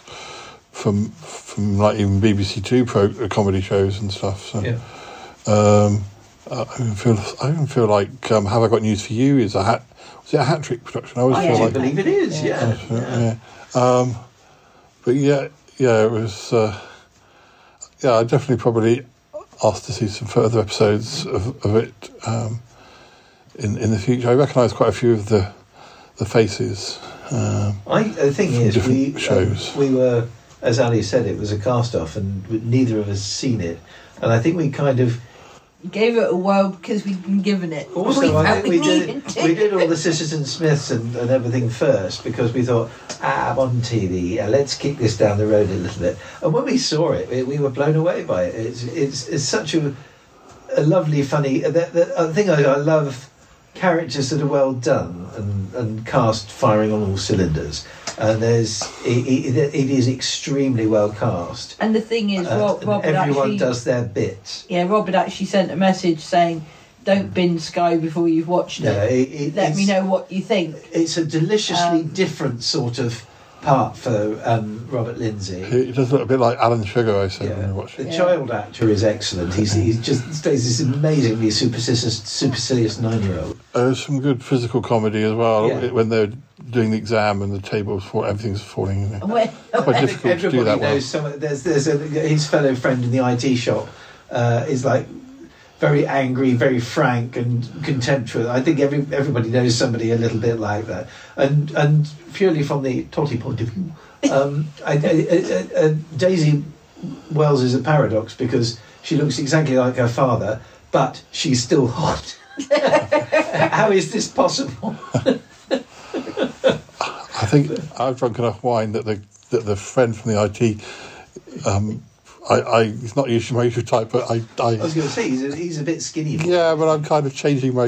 from from like even BBC Two pro uh, comedy shows and stuff. So, Yeah. um, I even feel I even feel like um, Have I Got News for You is a hat was it a hat trick production? I always I feel do like believe it is, yeah. yeah. Um, but yeah, yeah, it was. Uh, yeah, I definitely probably asked to see some further episodes of, of it um, in in the future. I recognise quite a few of the the faces. Um, I, the thing from is, different we, um, we were, as Ali said, it was a cast off, and neither of us seen it. And I think we kind of Gave it a whirl because we'd been given it. Also, we I think we did, we did all the Sisters and Smiths and, and everything first because we thought, ah, I'm on TV, uh, let's kick this down the road a little bit. And when we saw it, we, we were blown away by it. It's, it's, it's such a, a lovely, funny. The, the, the thing I, I love characters that are well done and, and cast firing on all cylinders. And there's it, it, it is extremely well cast. And the thing is, Rob, Robert everyone actually, does their bit. yeah, Robert actually sent a message saying, "Don't binge Sky before you've watched it- it- Let me know what you think." It's a deliciously Um, different sort of part for um, Robert Lindsay. He does look a bit like Alan Sugar, I said when we watched it. The it. child actor is excellent. He's, he's just stays this amazingly superstitious, supercilious nine-year-old. Uh, There's some good physical comedy as well Yeah. when they're doing the exam and the tables fall, everything's falling. You know. When- It's quite difficult to do Everybody that well. knows some. There's there's a, his fellow friend in the IT shop uh, is like very angry, very frank, and contemptuous. I think every everybody knows somebody a little bit like that. And and purely from the Totty point of view, um, I, I, I, I, Daisy Wells is a paradox because she looks exactly like her father, but she's still hot. How is this possible? I think I've drunk enough wine that the that the friend from the IT, um, I, I he's not usually my usual type, but I, I was going to say he's a, he's a bit skinny. yeah, but I'm kind of changing my.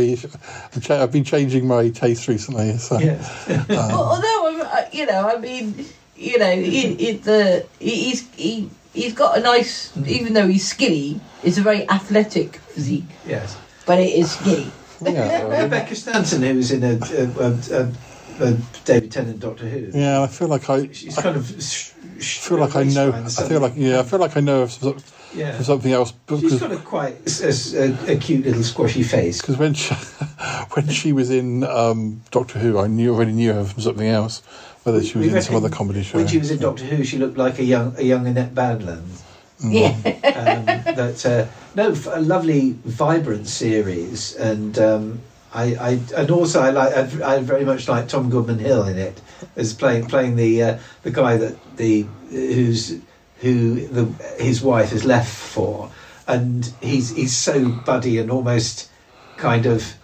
I'm cha- I've been changing my taste recently. So, um, Although, I'm, uh, you know, I mean, you know, it, it, the he's he he's got a nice, even though he's skinny, it's a very athletic physique, Yes. but it is skinny. Rebecca Stanton, who was in a, a, a, a, a David Tennant Doctor Who. yeah, I feel like I. She's kind of. Sh- I feel like I know. I feel like yeah. I feel like I know of some, Yeah. from something else. She's got a quite a, a, a cute little squashy face. Because when she, when she was in um, Doctor Who, I knew already knew her from something else. Whether she was We in some other comedy show. When she was in Doctor Who, she looked like a young a young Annette Badland. Yeah. um, that uh, no, f- a lovely, vibrant series, and um, I, I and also I like I, I very much like Tom Goodman Hill in it as playing playing the uh, the guy that the who's who the his wife is left for, and he's he's so buddy and almost kind of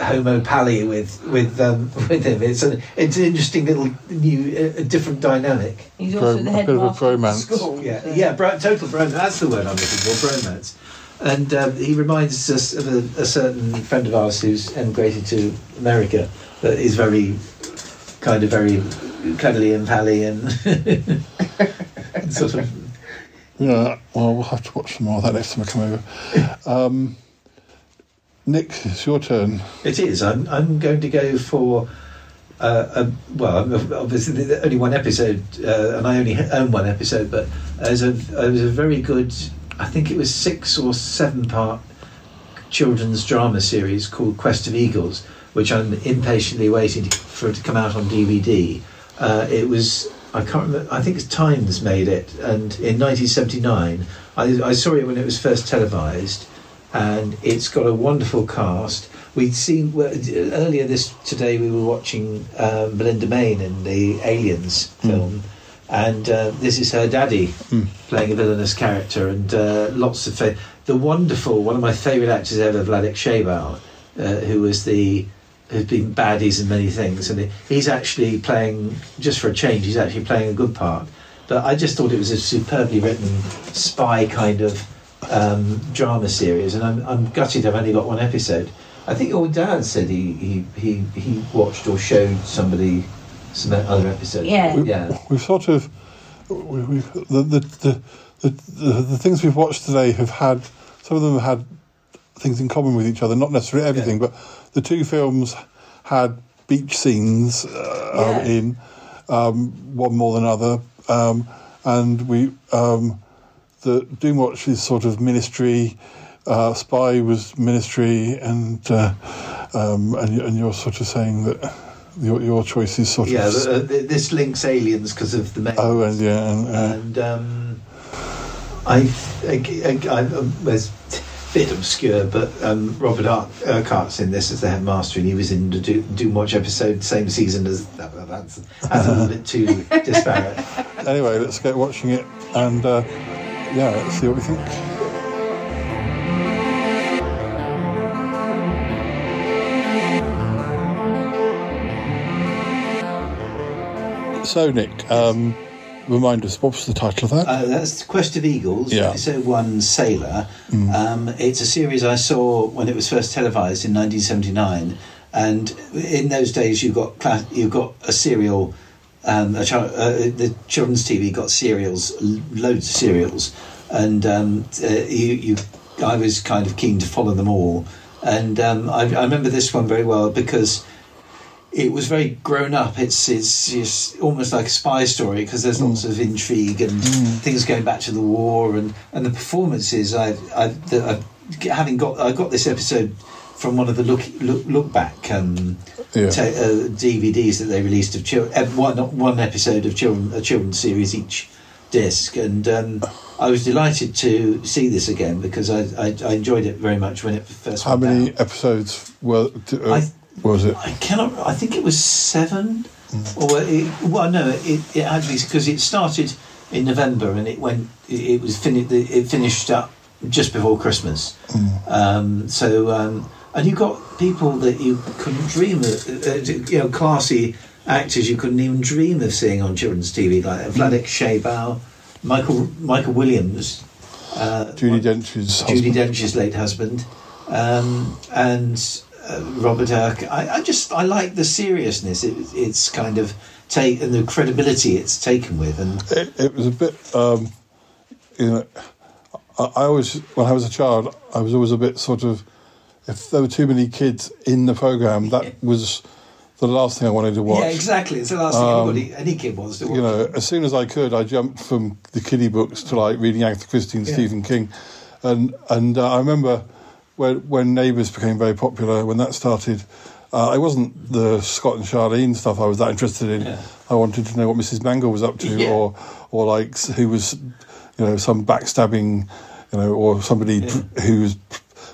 homo pally with with um, with him. It's an it's an interesting little new a, a different dynamic. He's also the headmaster of the school. Yeah, yeah, bro, total bromance. That's the word I'm looking for, bromance. And um, he reminds us of a, a certain friend of ours who's emigrated to America that is very kind of very cuddly and pally and sort of. Yeah, well, we'll have to watch some more of that next time I come over. Um, Nick, it's your turn. It is. I'm. I'm going to go for. Uh, a, well, obviously only one episode, uh, and I only own one episode. But as a, it was a very good. I think it was six or seven part children's drama series called Quest of Eagles, which I'm impatiently waiting to, for it to come out on DVD. Uh, it was. I can't remember. I think it's Times made it, and in 1979, I, I saw it when it was first televised, and it's got a wonderful cast. We'd seen well, earlier this today. We were watching um, Belinda Mayne in the Aliens film, and uh, this is her daddy playing a villainous character, and uh, lots of fa- the wonderful one of my favourite actors ever, Vladek Sheybal, uh, who was the who's been baddies in many things, and he's actually playing just for a change. He's actually playing a good part. But I just thought it was a superbly written spy kind of um, drama series, and I'm, I'm gutted I've only got one episode. I think your dad said he he, he, he watched or showed somebody some other episodes. Yeah. yeah. We've sort of we, we've the the, the the the the things we've watched today have had some of them have had things in common with each other, not necessarily everything, but the two films had beach scenes uh, Yeah. in um, one more than other, um, and we um, the Doomwatch is sort of ministry. Uh, Spy was ministry, and uh, um, and and you're sort of saying that your your choice is sort Yeah, of the, uh, this links aliens because of the Mayne. Oh, and yeah, and, uh, and um, I, I, I, I um, a bit obscure, but um, Robert Ar- Urquhart's in this as the headmaster, and he was in the Do- Doomwatch episode same season as that. well, That's, that's a little bit too disparate. anyway, let's get watching it and uh, yeah, let's see what we think. So, Nick, um, remind us, what was the title of that? Uh, that's Quest of Eagles, Yeah. episode one, Sailor. Mm. Um, it's a series I saw when it was first televised in 1979, and in those days you got cla- you got a serial. Um, a child, uh, the children's TV got serials, l- loads of serials, and um, uh, you, you, I was kind of keen to follow them all. And um, I, I remember this one very well because it was very grown up. It's it's, it's almost like a spy story because there's lots of intrigue and things going back to the war and, and the performances. I I the, I, having got I got this episode from one of the look look, look back um, Yeah. ta- uh, DVDs that they released of children. One one episode of children a children's series each disc and. Um, I was delighted to see this again because I, I, I enjoyed it very much when it first How many episodes were uh, I- was it? I cannot. I think it was seven, or it, well, no, it, it actually because it started in November and it went. It, was finished. It finished up just before Christmas. Um, so um, and you got people that you couldn't dream of. Uh, you know, classy actors you couldn't even dream of seeing on children's TV, like Vladek Sheybal, Michael Michael Williams. Uh, Judi Dench's Judi husband. Dench's late husband, um, and uh, Robert Urk. I, I just I like the seriousness. It, it's kind of take and the credibility it's taken with, and It, it was a bit, um, you know, I, I always, when I was a child, I was always a bit sort of, if there were too many kids in the program, that was the last thing I wanted to watch. yeah, exactly. It's the last thing Um, anybody, any kid wants to watch. you know, as soon as I could, I jumped from the kiddie books to like reading Agatha Christie and Yeah. Stephen King, and and uh, I remember when when Neighbours became very popular when that started. Uh, it wasn't the Scott and Charlene stuff I was that interested in. I wanted to know what Mrs. Mangle was up to, Yeah. or or like who was, you know, some backstabbing, you know, or somebody pr- who was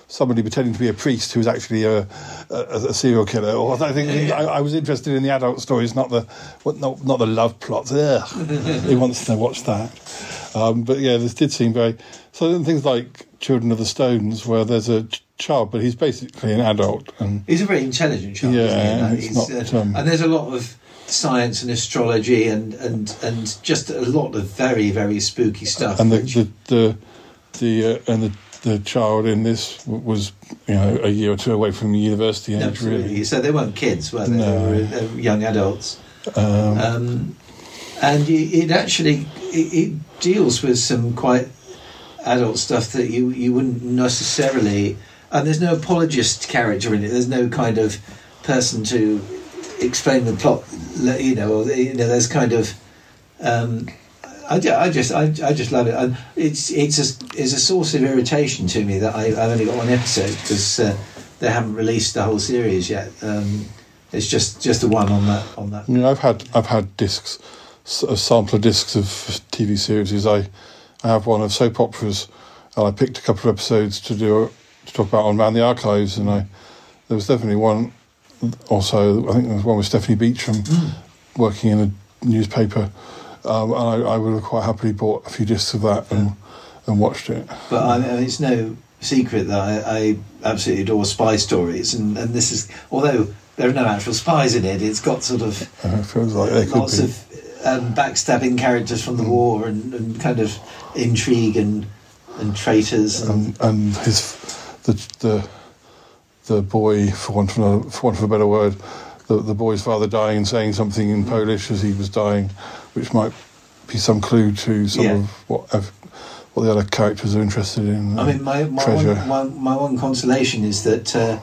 somebody pretending to be a priest who was actually a, a, a serial killer. Or I think I, I was interested in the adult stories, not the what, not not the love plots. Ugh. Who wants to watch that? Um, but yeah, this did seem very. So then things like Children of the Stones, where there's a ch- child, but he's basically an adult, and He's a very intelligent child. Yeah, isn't he? He's, not, uh, um, and there's a lot of science and astrology and and and just a lot of very very spooky stuff. and the the the, the uh, and the the child in this was you know a year or two away from university age, Absolutely. really. So they weren't kids, were they? No. They were uh, young adults. Um, um, and it, it actually it, it deals with some quite adult stuff that you you wouldn't necessarily. And there's no apologist character in it. There's no kind of person to explain the plot. You know, or you know, there's kind of. Um, I, I just I, I just love it. And it's it's a it's a source of irritation to me that I, I've only got one episode because uh, they haven't released the whole series yet. Um, it's just just the one on that on that. You know, I've had I've had discs, a sampler discs of TV series. I I have one of soap operas, and I picked a couple of episodes to do to talk about on Man the Archives, and I there was definitely one. Also, I think there was one with Stephanie Beacham working in a newspaper, um, and I, I would have quite happily bought a few discs of that and and watched it. But I mean, it's no secret that I, I absolutely adore spy stories, and, and this is although there are no actual spies in it, it's got sort of Uh, it feels like lots be. of um, backstabbing characters from the war and, and kind of intrigue and and traitors. And, and, and his the the the boy for want of another, for want of a better word the the boy's father dying and saying something in Polish as he was dying which might be some clue to some Yeah. of what ev- what the other characters are interested in I mean, my my treasure one, my, my one consolation is that uh,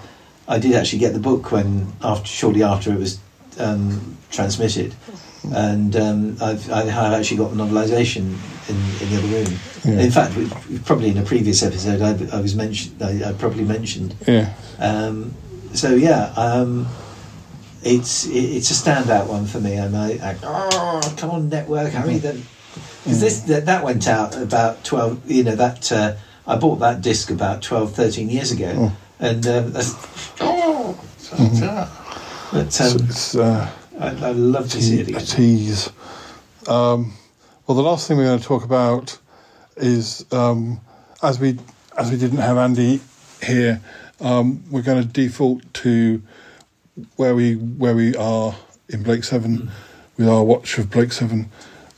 I did actually get the book when after shortly after it was um, transmitted, and um, I've I have actually got the novelisation in, in the other room. Yeah. In fact, we, probably in a previous episode, I, I was mentioned. I, I probably mentioned. yeah Um, so yeah, um, it's it, it's a standout one for me. And I, I oh, come on, network, hurry then, because this that, that went out about twelve. You know that uh, I bought that disc about 12, 13 years ago, and um, that's, oh, but um, it's uh, I, I love to see it again. tease um, well the last thing we're going to talk about is um, as we as we didn't have Andy here um, we're going to default to where we where we are in Blake Seven with our watch of Blake Seven.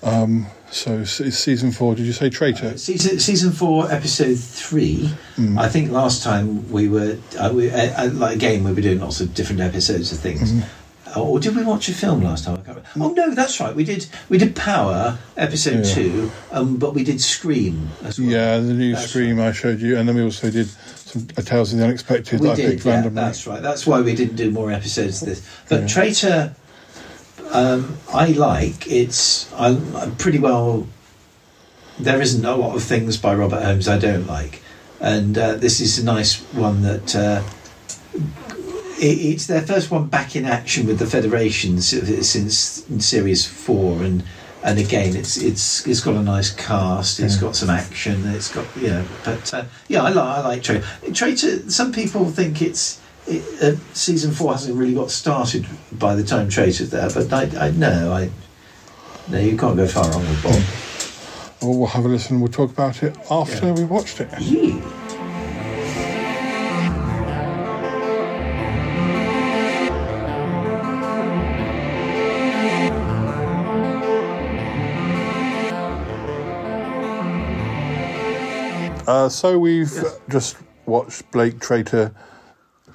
Um, so season four. Did you say traitor? Season, season four, episode three. Mm. I think last time we were, uh, we, uh, uh, like again, we were doing lots of different episodes of things. Mhm. Or did we watch a film last time? I can't remember. Oh no, that's right. We did. We did Power episode Yeah. two, um, but we did Scream as well. Yeah, the new Scream I showed you, and then we also did some A Tales of the Unexpected we I did. picked Yeah, randomly. that's right. That's why we didn't do more episodes of this. But Yeah. Traitor, um, I like. It's I'm, I'm pretty well. There isn't a lot of things by Robert Holmes I don't like, and uh, this is a nice one that. Uh, it's their first one back in action with the Federation since, series four, and and again, it's it's it's got a nice cast. It's got some action. It's got you know, but uh, yeah, I like I like Traitor. Traitor. Some people think it's. It, uh, season four hasn't really got started by the time Traitor's there, but I, I no, I no, you can't go far wrong with Bob. Well, we'll have a listen. We'll talk about it after we watched it. Uh, so we've just watched Blake Traitor.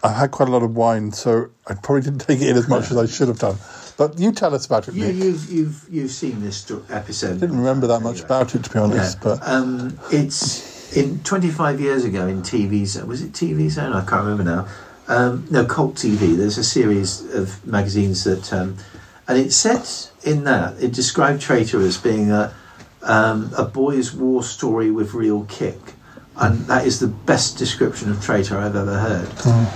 I had quite a lot of wine, so I probably didn't take it in as much as I should have done. But you tell us about it, You, Nick. you've you've you've seen this episode. I didn't remember that much about it, to be honest. Yeah. But um, it's in 25 years ago in TV Zone. Was it TV Zone? I can't remember now. Um, no, Cult TV. There's a series of magazines that, um, and it said in that it described Traitor as being a um, a boys' war story with real kick. And that is the best description of Traitor I've ever heard.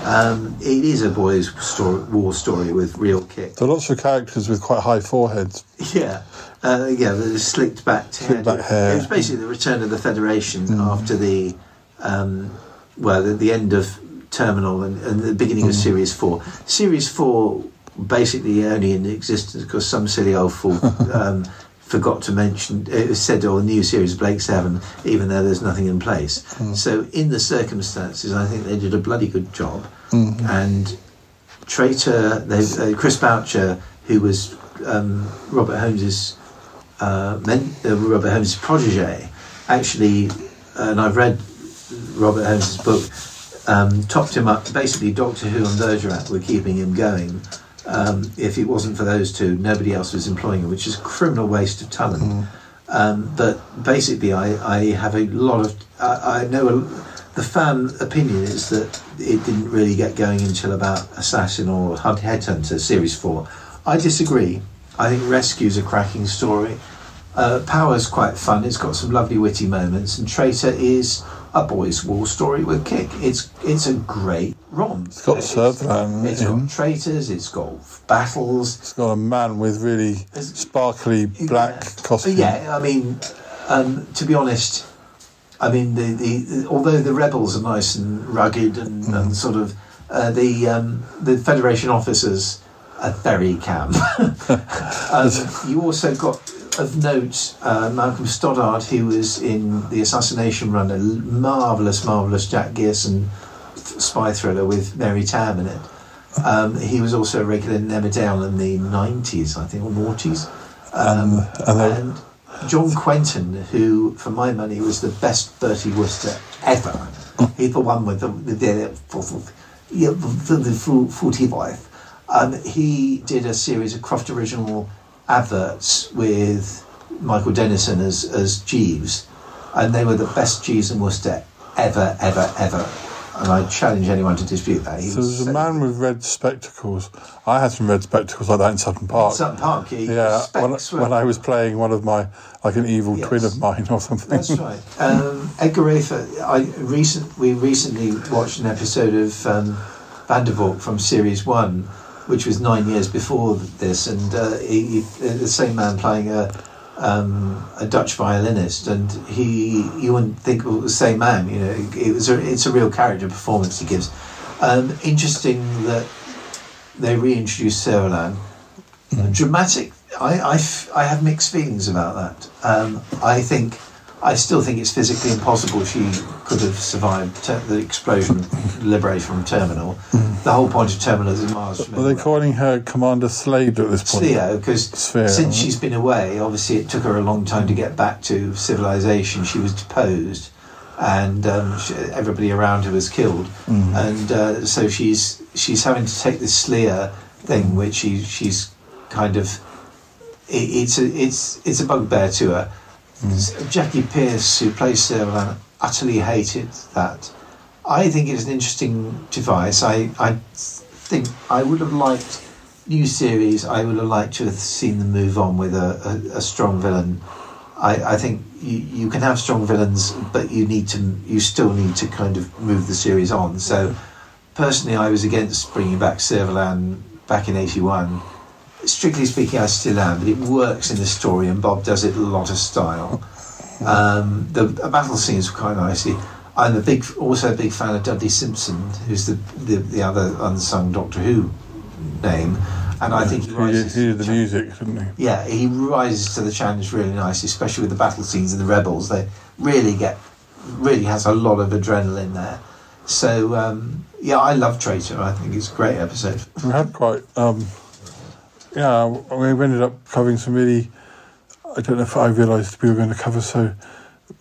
Um, it is a boys' story, war story with real kick. there are lots of characters with quite high foreheads. Yeah, uh, yeah, the slicked back hair. Back hair. It was basically the return of the Federation after the, um, well, the, the end of Terminal and, and the beginning of Series Four. Series Four basically only in existence because some silly old fool um, forgot to mention. It was said, "Oh, the new series Blake Seven, even though there's nothing in place. So, in the circumstances, I think they did a bloody good job. Mhm. And Traitor, they, uh, Chris Boucher, who was um, Robert Holmes's uh, men, uh, Robert Holmes' protege, actually, and I've read Robert Holmes' book, um, topped him up. Basically, Doctor Who and Bergerac were keeping him going Um, if it wasn't for those two, nobody else was employing him, which is a criminal waste of talent. Um, but basically, I, I have a lot of. I, I know a, the fan opinion is that it didn't really get going until about Assassin or Hunt Headhunter Series 4. I disagree. I think Rescue's a cracking story. Uh, Power's quite fun. It's got some lovely witty moments, and Traitor is a boys' war story with kick. It's it's a great rom. It's got Sutherland It's in. got traitors. It's got battles. It's got a man with really sparkly black costume. Yeah, I mean, um, to be honest, I mean the, the although the rebels are nice and rugged and, Mm. and sort of uh, the um, the Federation officers are very camp. um, you also got of note uh, Malcolm Stoddard, who was in the Assassination Run, a marvelous, marvelous Jack Gerson spy thriller with Mary Tamm in it. Um, he was also a regular in Emmerdale in the nineties, I think, or noughties. Um, and John Quentin, who, for my money, was the best Bertie Wooster ever. He's the one with the the, the, the, the full- forty wife. Um, he did a series of Croft original adverts with Michael Denison as as Jeeves, and they were the best Jeeves and Wooster ever, ever, ever. And I challenge anyone to dispute that. He So was there's a man with red spectacles. I had some red spectacles like that in Sutton Park. Sutton Park, yeah, Yeah, when, when I was playing one of my, like an evil twin of mine or something. That's right. Um, Edgar Wreford. I recent we recently watched an episode of um, Van der Valk from series one, which was nine years before this, and uh, he, he, the same man playing a um, a Dutch violinist, and he you wouldn't think it was the same man. You know, it was a, it's a real character performance he gives. Um, interesting that they reintroduced Servalan. Dramatic. I, I, f- I have mixed feelings about that. Um, I think I still think it's physically impossible she could have survived ter- the explosion, liberation from Terminal. The whole point of Terminal is Mars. Were they calling her Commander Slade at this point? Theo, because since right? she's been away, obviously it took her a long time to get back to civilization. She was deposed, and um, she, everybody around her was killed, Mhm. and uh, so she's she's having to take this Sleer thing, which she she's kind of it, it's a it's it's a bugbear to her. Jackie Pearce, who plays Servalan, utterly hated that. I think it's an interesting device. I, I think I would have liked new series. I would have liked to have seen them move on with a, a, a strong villain. I, I think you, you can have strong villains, but you need to you still need to kind of move the series on. So personally, I was against bringing back Servalan back in '81. Strictly speaking, I still am, but it works in the story, and Bob does it a lot of style. Um, the, the battle scenes were quite nicely. I'm a big, also a big fan of Dudley Simpson, who's the the, the other unsung Doctor Who name, and I think he he, rises. he did the music, didn't he? Yeah, he rises to the challenge really nicely, especially with the battle scenes and the rebels. They really get, really has a lot of adrenaline there. So um, yeah, I love Traitor. I think it's a great episode. We had quite, um, yeah, we ended up covering some really, I don't know if I realised we were going to cover so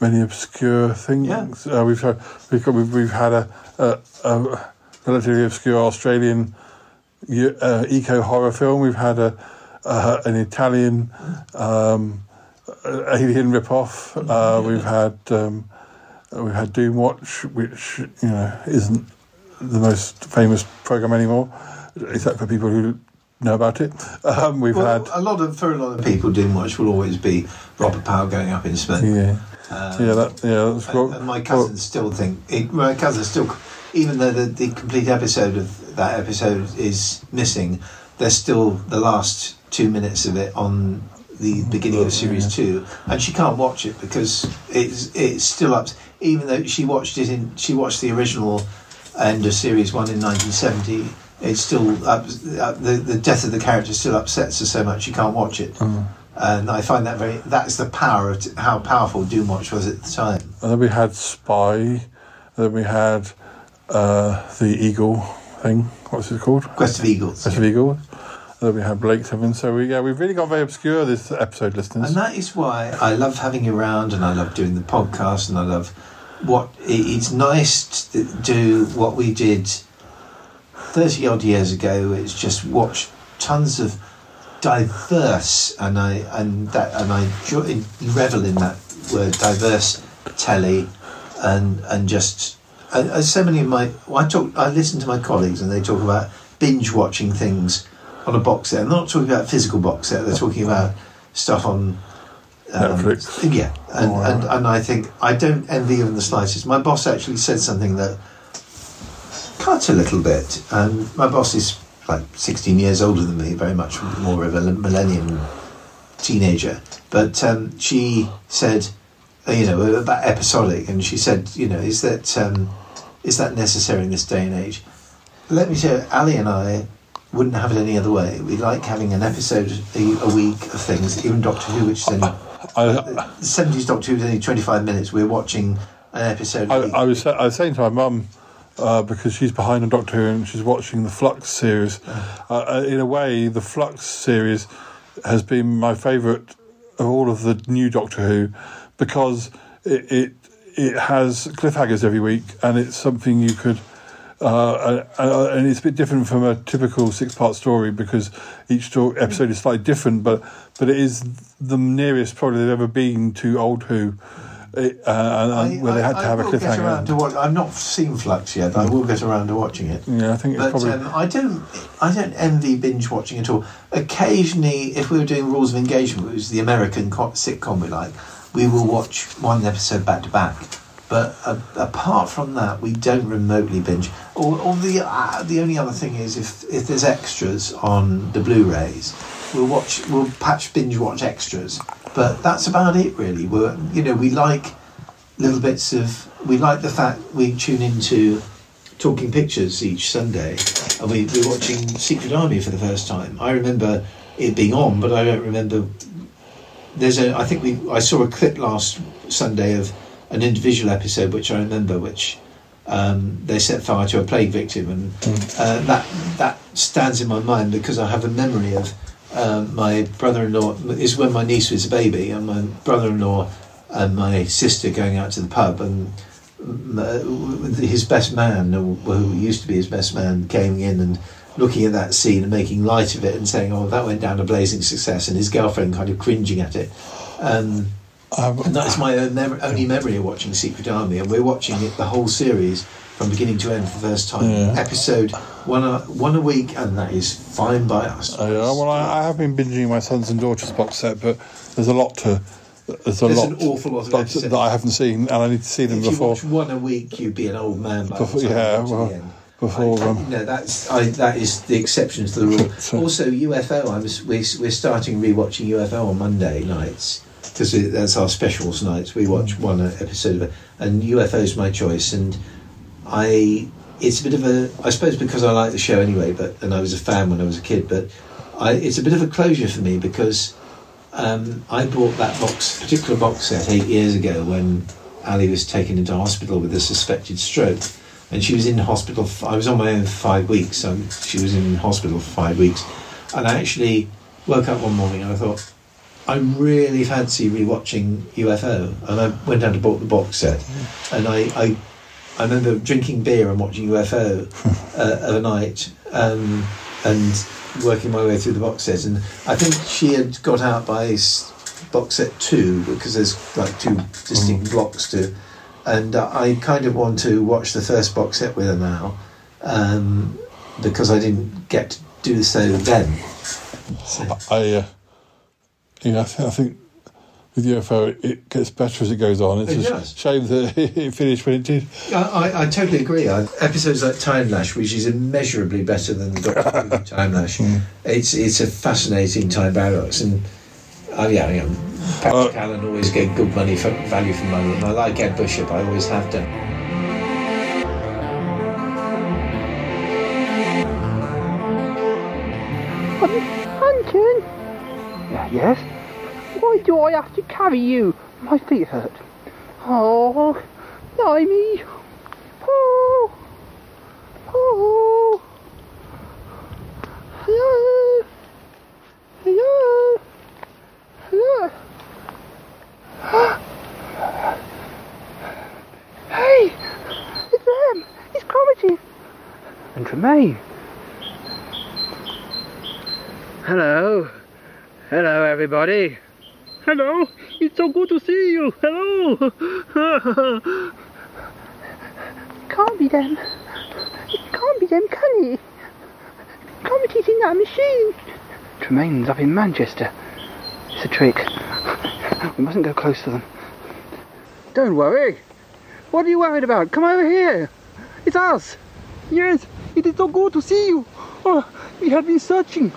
many obscure things. Uh, we've, had, we've, got, we've, we've had a, a, a relatively obscure Australian uh, eco horror film. We've had a, uh, an Italian um, uh, alien rip-off. Uh, we've had um, we've had Doomwatch, which you know isn't the most famous program anymore, except for people who know about it. Um, we've well, had a lot of for a lot of people, Doomwatch will always be Robert Powell going up in smoke. yeah, Um, yeah, that yeah. That's and, and my cousins still think it, my cousins still, even though the, the complete episode of that episode is missing, there's still the last two minutes of it on the beginning of series two, and she can't watch it because it's it's still up. Even though she watched it in, she watched the original end of series one in 1970. It's still up, up, the the death of the character still upsets her so much she can't watch it. Mm. And I find that very that's the power of t- how powerful Doomwatch was at the time. And then we had Spy. And then we had uh, the Eagle thing. What's it called? Quest of Eagles. Quest of Eagles. And then we had Blake Seven. So we yeah, we've really got very obscure this episode, listeners. And that is why I love having you around and I love doing the podcast and I love what it, it's nice to do what we did 30 odd years ago. It's just watch tons of diverse, and I and that and I jo- revel in that word diverse telly, and and just and, and so many of my I talk I listen to my colleagues and they talk about binge watching things on a box set. I'm not talking about physical box set. They're talking about stuff on um, Netflix. Yeah, and, Oh, and and I think I don't envy them the slightest. My boss actually said something that cut a little bit. Um, my boss is like 16 years older than me, very much more of a millennium teenager. But um, she said, uh, you know, about episodic, and she said, you know, is that um, is that necessary in this day and age? Let me tell you, Ali and I wouldn't have it any other way. We like having an episode a, a week of things, even Doctor Who, which is only. the 70s Doctor Who is only 25 minutes. We're watching an episode I. I was I was saying to my mum uh, because she's behind on Doctor Who and she's watching the Flux series. Uh, uh, in a way, the Flux series has been my favourite of all of the new Doctor Who because it it, it has cliffhangers every week and it's something you could. Uh, uh, and it's a bit different from a typical six-part story because each episode is slightly different, but but it is the nearest probably they've ever been to old Who, it, uh, and, and where they had to have a get around cliffhanger. to watch, I've not seen Flux yet. I will get around to watching it. Yeah, I think it's But probably. um, I don't, I don't envy binge watching at all. Occasionally, if we were doing Rules of Engagement, which is the American co- sitcom we like, we will watch one episode back to back. But uh, apart from that, we don't remotely binge. Or, or the uh, the only other thing is if if there's extras on the Blu-rays, we'll watch we'll patch binge watch extras. But that's about it really. We're you know we like little bits of we like the fact we tune into talking pictures each Sunday and we, we're watching Secret Army for the first time. I remember it being on, but I don't remember there's a I think we I saw a clip last Sunday of an individual episode which I remember which um, they set fire to a plague victim and uh, that that stands in my mind because I have a memory of um, my brother-in-law is when my niece was a baby and my brother-in-law and my sister going out to the pub and um, uh, his best man who used to be his best man came in and looking at that scene and making light of it and saying oh that went down a blazing success and his girlfriend kind of cringing at it um, and that is my own mem- only memory of watching Secret Army, and we're watching it the whole series from beginning to end for the first time. Yeah. Episode one a, one a week, and that is fine by us. Uh, yeah, well, I, I have been binging my sons and daughters box set, but there's a lot to. There's a There's lot an awful lot of that, that I haven't seen, and I need to see them If you before. watch one a week, you'd be an old man by before the time yeah, you well, the end. before um, No, that's I, that is the exception to the rule. also, UFO. I'm we're, we're starting rewatching UFO on Monday nights because that's our specials nights. We watch one episode of it, and UFO is my choice. And I, it's a bit of a, I suppose because I like the show anyway, but and I was a fan when I was a kid, but I, it's a bit of a closure for me because um, I bought that box, particular box set, eight years ago when Ali was taken into hospital with a suspected stroke, and she was in hospital. f- I was on my own for five weeks, so she was in hospital for five weeks, and I actually woke up one morning and I thought. I really fancy rewatching UFO, and I went down to bought the box set, and I, I, I remember drinking beer and watching UFO uh, of a night, um, and working my way through the box set. And I think she had got out by box set two because there's like two distinct blocks to, and uh, I kind of want to watch the first box set with her now, um, because I didn't get to do so then. So. I, uh, yeah, I, th- I think with UFO it, it gets better as it goes on. It's It a does. shame that it finished when it did. I, I, I totally agree. I, episodes like Time Lash, which is immeasurably better than Doctor Who Time Lash, hmm. it's it's a fascinating time paradox, and oh yeah, yeah Patrick uh, Allen always get good money for value for money, and I like Ed Bishop. I always have done. Hunting? Yes? Oh, Why do I have to carry you? My feet hurt. Oh, blimey. Oh, oh. Hello? Hello? Hello? hey, it's them. It's Cromarty. And Tremaine. Hello. Hello, everybody. Hello, it's so good to see you. Hello. It can't be them. It can't be them, can it? Can't be he's in that machine. Tremaine's up in Manchester. It's a trick. We mustn't go close to them. Don't worry. What are you worried about? Come over here. It's us. Yes, it is so good to see you. Oh, we have been searching.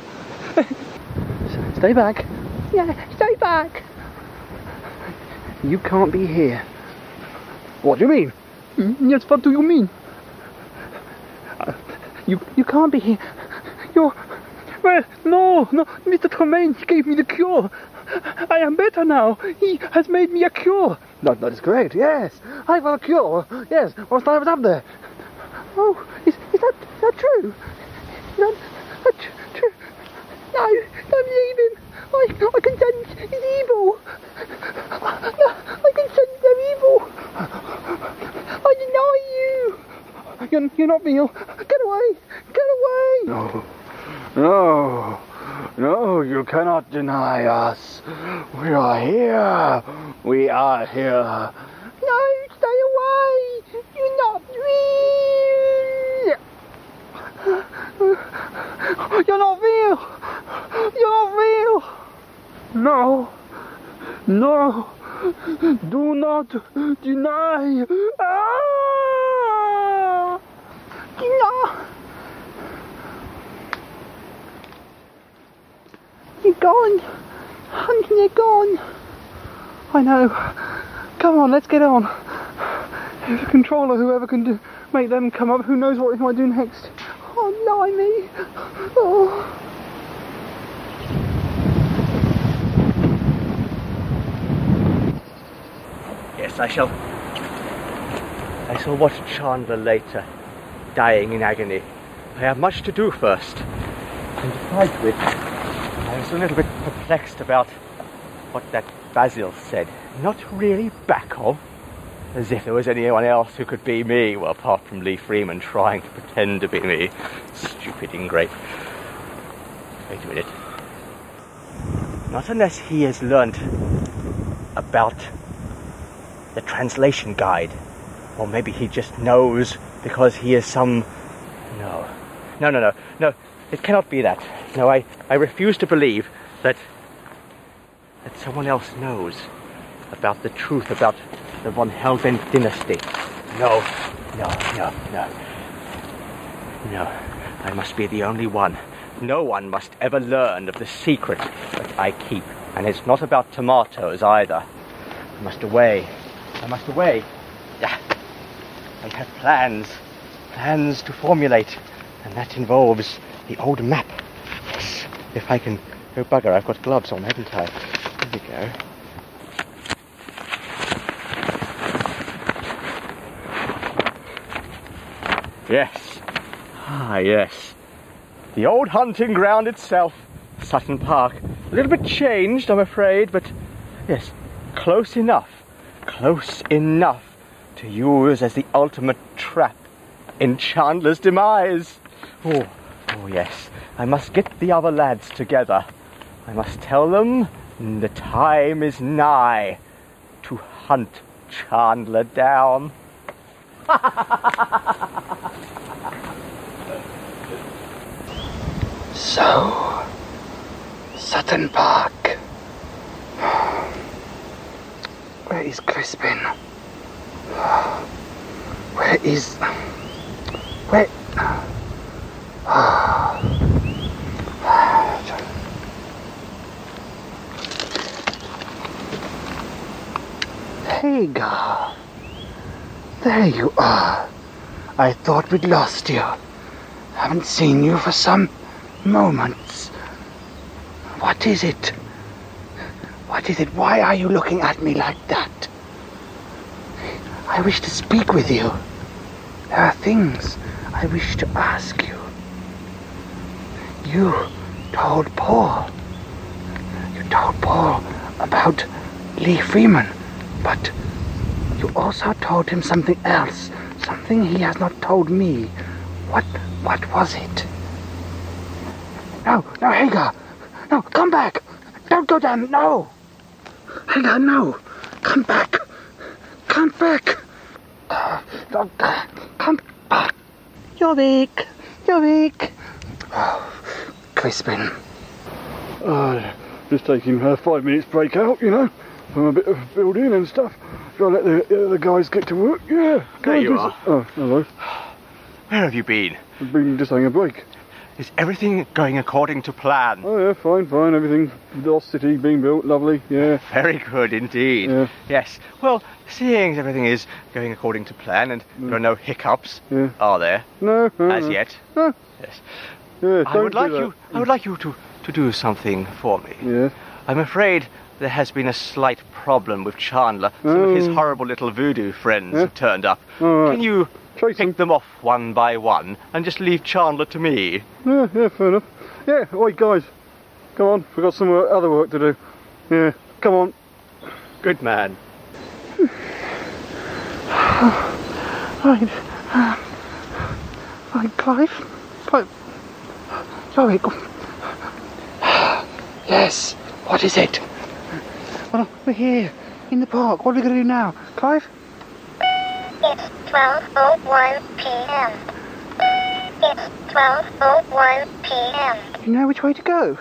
Stay back. Yeah, stay back. You can't be here. What do you mean? Mm, Yes, what do you mean? You you can't be here. You're. Well, no, no, Mr. Tremaine gave me the cure. I am better now. He has made me a cure. No, that is correct. Yes, I got a cure. Yes, whilst I was up there. Oh, is, is that, is that true? Is that, that tr- true? No, don't leave him. I, I sense he's evil. No, sense they're evil. I deny you. You're, you're not real. Get away. Get away. No. No. No, you cannot deny us. We are here. We are here. No, stay away. You're not real. You're not real. You're not real. No. No. Do not deny. Ah! No. You're gone. Hunting, you're gone. I know. Come on, let's get on. The controller, whoever can do, make them come up, who knows what he might do next. Oh, blimey. Oh. Yes, I shall. I shall watch Chandler later, dying in agony. I have much to do first. And besides which, I was a little bit perplexed about what that Basil said. Not really back of. As if there was anyone else who could be me, well, apart from Lee Freeman trying to pretend to be me. Stupid ingrate. Wait a minute. Not unless he has learnt about the translation guide. Or maybe he just knows because he is some. No. No, no, no. No, it cannot be that. No, I, I refuse to believe that. that someone else knows about the truth about the von Helden dynasty. No, no, no, no. No, I must be the only one. No one must ever learn of the secret that I keep. And it's not about tomatoes either. I must away. I must away. Yeah. I have plans. Plans to formulate. And that involves the old map. Yes. If I can. Oh, bugger, I've got gloves on, haven't I? There we go. Yes. Ah, yes. The old hunting ground itself, Sutton Park. A little bit changed, I'm afraid, but yes, close enough. Close enough to use as the ultimate trap in Chandler's demise. Oh, oh yes. I must get the other lads together. I must tell them the time is nigh to hunt Chandler down. So, Sutton Park. Where is Crispin? Where is. Where. Hagar. There you are. I thought we'd lost you. Haven't seen you for some moments. What is it? What is it? Why are you looking at me like that? I wish to speak with you. There are things I wish to ask you. You told Paul. You told Paul about Lee Freeman, but you also told him something else, something he has not told me. What what was it? No, no, Hagar! No, come back. Don't go down. No. Helga, no. Come back. Come back. Come Uh, Come back. Yorick. Yorick. Oh, Crispin. Uh, just taking her five minutes break out, you know, from a bit of building and stuff. Gotta let the, uh, the guys get to work, yeah. There you Just- are. Oh, hello. Where have you been? I've been just having a break. Is everything going according to plan? Oh yeah, fine, fine. Everything, the lost city being built, lovely. Yeah. Very good indeed. Yeah. Yes. Well, seeing as everything is going according to plan and mm. there are no hiccups, Yeah. are there? No. no, As no. yet. No. Yes. Yeah, I would like that. you. I would like you to to do something for me. Yeah. I'm afraid there has been a slight problem with Chandler. Some of his Oh. horrible little voodoo friends Yeah. have turned up. Right. Can you pick them off one by one and just leave Chandler to me? Yeah, yeah, fair enough. Yeah, oi guys, come on. We've got some other work to do. Yeah, come on. Good man. Right. Uh, right, Clive. Clive. Sorry. go- Yes. What is it? Well, we're here in the park. What are we going to do now, Clive? Oh it's 12.01 p.m. It's 12.01 p.m. You know which way to go.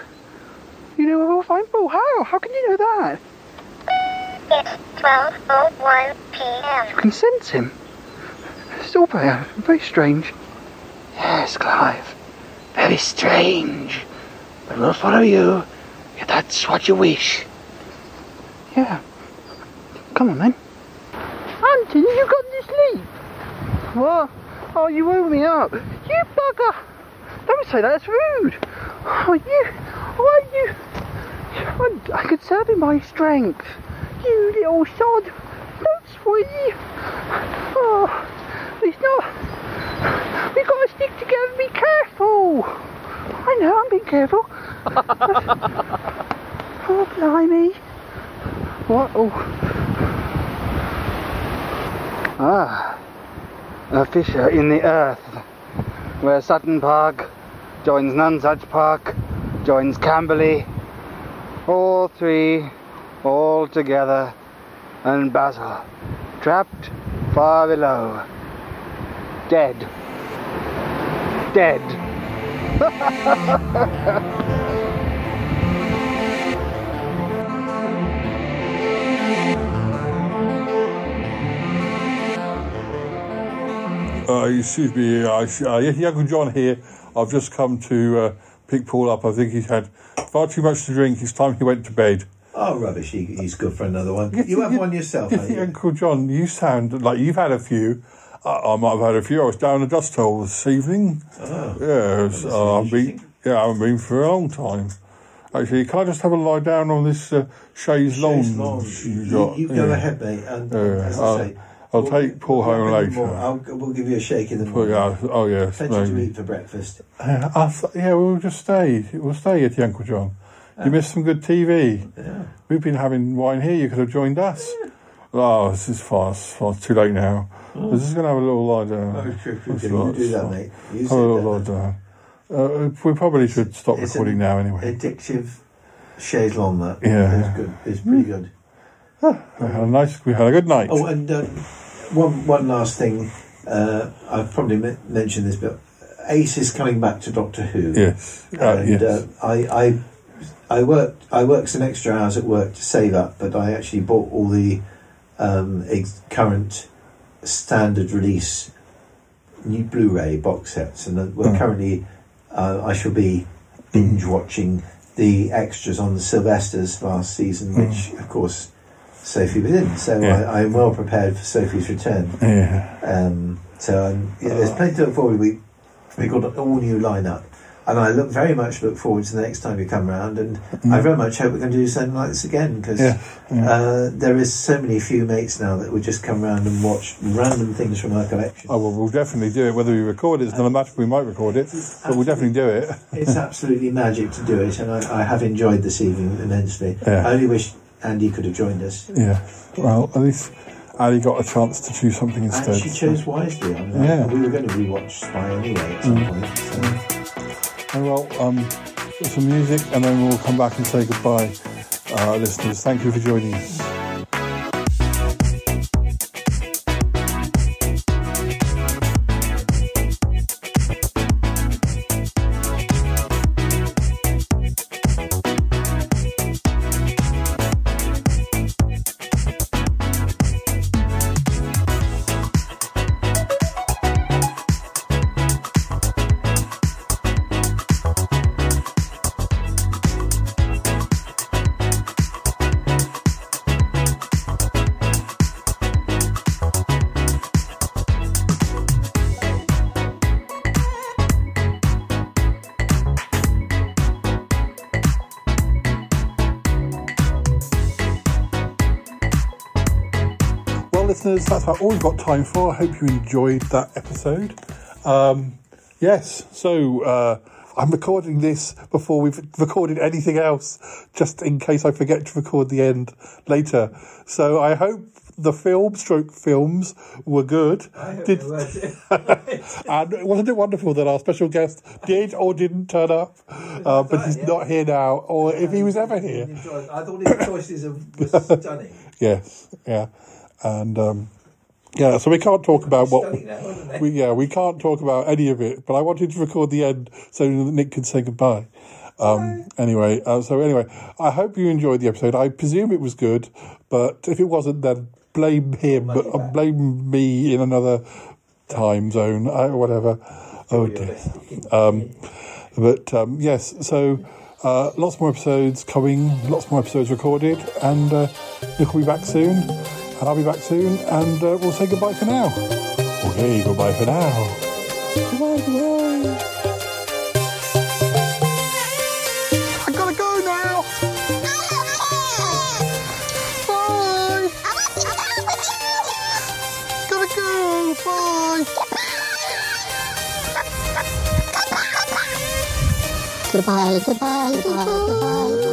You know where we'll find Paul. How? How can you know that? It's 12.01 p.m. You can sense him. Still very, very strange. Yes, Clive. Very strange. But we'll follow you if that's what you wish. Yeah. Come on then. Anthony, you got to sleep. What? Oh, you woke me up. You bugger. Don't say that, that's rude. Oh, you. Why you. I, I could serve in my strength. You little sod. Don't sweet. Oh, it's not. We've gotta stick together. Be careful. I know. I'm being careful. oh, blimey. What? Oh. Ah. A fissure in the earth where Sutton Park joins Nonsuch Park, joins Camberley, all three, all together, and Basil, trapped far below, dead. Dead. Uh, excuse me, uh, uh, John here. I've just come to uh, pick Paul up. I think he's had far too much to drink. It's time he went to bed. Oh, rubbish. He, he's good for another one. You have one yourself, You have think, you? Uncle John, you sound like you've had a few. Uh, I might have had a few. I was down a dust hole this evening. Oh. Yes, uh, I've been. Yeah, I haven't been for a long time. Actually, can I just have a lie down on this uh, chaise lounge lounge. you You, go Yeah. ahead, mate. And Yeah, as I I'll, say, I'll we'll- take Paul home we'll- later. I'll, we'll give you a shake in the morning. yeah, oh yes, Plenty to eat for breakfast. Uh, I th- yeah, we'll just stay. We'll stay at the Uncle John. You missed some good TV. Yeah. We've been having wine here. You could have joined us. Oh, this is fast. Fast. Too late now. We're just going to have a little lie down. Oh, true, true, true. You do that, mate. You Have a little lie down. Uh, we probably should stop It's recording now anyway. Addictive chaise long, that. Yeah. It's good. It's pretty good. We had a nice. We had a good night. Oh, and uh, one one last thing. Uh, I've probably me- mentioned this, but Ace is coming back to Doctor Who. Yes. Uh, and yes. uh, I, I, I worked I worked some extra hours at work to save up, but I actually bought all the um, ex- current standard release new Blu-ray box sets, and uh, we're Mm. currently uh, I shall be binge watching the extras on the Sylvesters last season, which of course Sophie was in. So Yeah. I, I'm well prepared for Sophie's return. Yeah. Um, so um, yeah, there's plenty to look forward. to. We we got an all new lineup, and I look very much look forward to the next time you come round. And I very much hope we can do something like this again because Mm. Yeah, yeah. uh, there is so many few mates now that would just come round and watch random things from our collection. Oh well, we'll definitely do it. Whether we record it, it's not a matter. We might record it, but we'll definitely do it. It's absolutely magic to do it, and I, I have enjoyed this evening immensely. Yeah. I only wish Andy could have joined us. Yeah. Well, at least Ali got a chance to choose something instead. And she chose wisely. I mean, Yeah. We were going to rewatch Spy anyway at some Mm. point. So. Oh, well, um, some music, and then we'll come back and say goodbye, uh, listeners. Thank you for joining us. That's all we've got time for. I hope you enjoyed that episode. Um, yes, so uh, I'm recording this before we've recorded anything else, just in case I forget to record the end later. So I hope the film stroke films were good. Did, and wasn't it wonderful that our special guest did or didn't turn up? Uh, but he's not here now, or if he was ever here. I thought his choices were stunning. Yes, yeah, and um, yeah. So we can't talk about what now, we yeah we can't talk about any of it. But I wanted to record the end so that Nick could say goodbye. Um, anyway, uh, so anyway, I hope you enjoyed the episode. I presume it was good, but if it wasn't, then blame him, uh, blame me in another time zone, uh, whatever. Oh dear. Um, but um, yes, so uh, lots more episodes coming, lots more episodes recorded, and uh, Nick will be back soon, and I'll be back soon, and uh, we'll say goodbye for now. Okay, goodbye for now. Goodbye, goodbye. I gotta go now. Bye. Gotta go. Bye. Goodbye, goodbye, goodbye, goodbye, goodbye,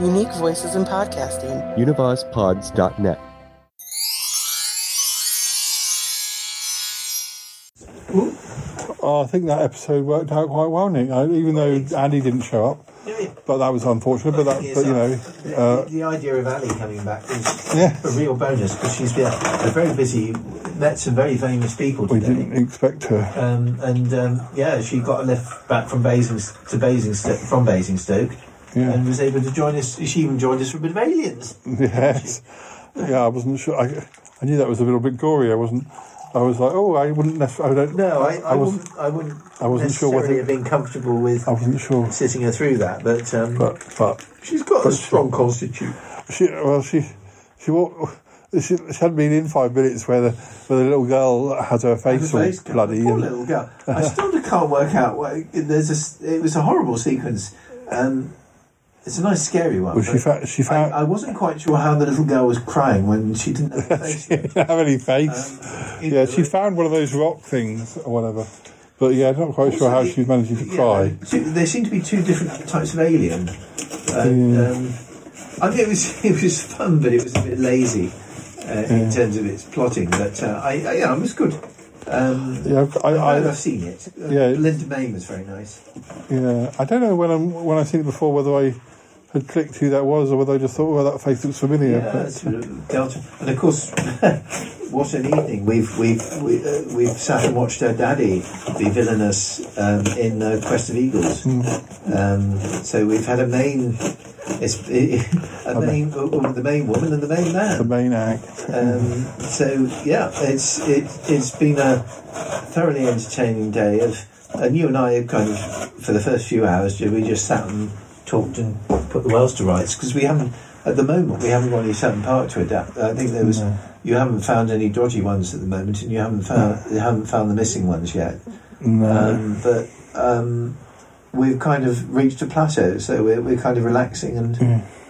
Unique voices in podcasting. UnivazPods.net. Oh, I think that episode worked out quite well, Nick. I, even though Andy didn't show up, but that was unfortunate. But that, but you know, The, uh, the idea of Ali coming back is Yeah. a real bonus because she's been a very busy, met some very famous people we today. didn't expect her. Um, and um, yeah, she got a lift back from Basing to Basingstoke from Basingstoke, Yeah. and was able to join us. She even joined us for a bit of aliens. Yes. Yeah, I wasn't sure. I, I knew that was a little bit gory. I wasn't. I was like, oh, I wouldn't necessarily. I don't, No, I, I, was. wouldn't. I wouldn't. I wasn't sure whether- have been comfortable with. I wasn't sure. sitting her through that, but um, But but she's got but a strong constitution. She well, she she walked. She, she hadn't been in five minutes where the where the little girl had her face all face- bloody. Poor and- little girl. I still can't work out. Why, there's a. It was a horrible sequence. Um, it's a nice, scary one. Well, she fa- she found- I, I wasn't quite sure how the little girl was crying when she didn't have a face. she didn't have any face. yeah, she found one of those rock things or whatever. But yeah, I'm not quite sure how she's managing to cry. So there seem to be two different types of alien. And, Yeah. um, I think it was it was fun, but it was a bit lazy uh, in terms of its plotting. But uh, I, I, yeah, it was good. Um, Yeah, I- I- I, have seen it. Uh, Yeah. Belinda Mayne was very nice. Yeah, I don't know when I'm when I've seen it before whether I had clicked who that was or whether I just thought, well, that face looks familiar. Yeah, sort Delta, and of course, what an evening! We've we've we, uh, we've sat and watched her daddy be villainous um, in uh, Quest of Eagles. Um, so we've had a main, it's a main, uh, the main woman and the main man. the main act. Um, so yeah, it's it, it's been a thoroughly entertaining day of, and you and I have kind of for the first few hours we just sat and talked and put the worlds to rights because we haven't at the moment we haven't got any Sutton Park to adapt. I think there was you haven't found any dodgy ones at the moment, and you haven't found you haven't found the missing ones yet. No. Um, but um, we've kind of reached a plateau, so we're, we're kind of relaxing and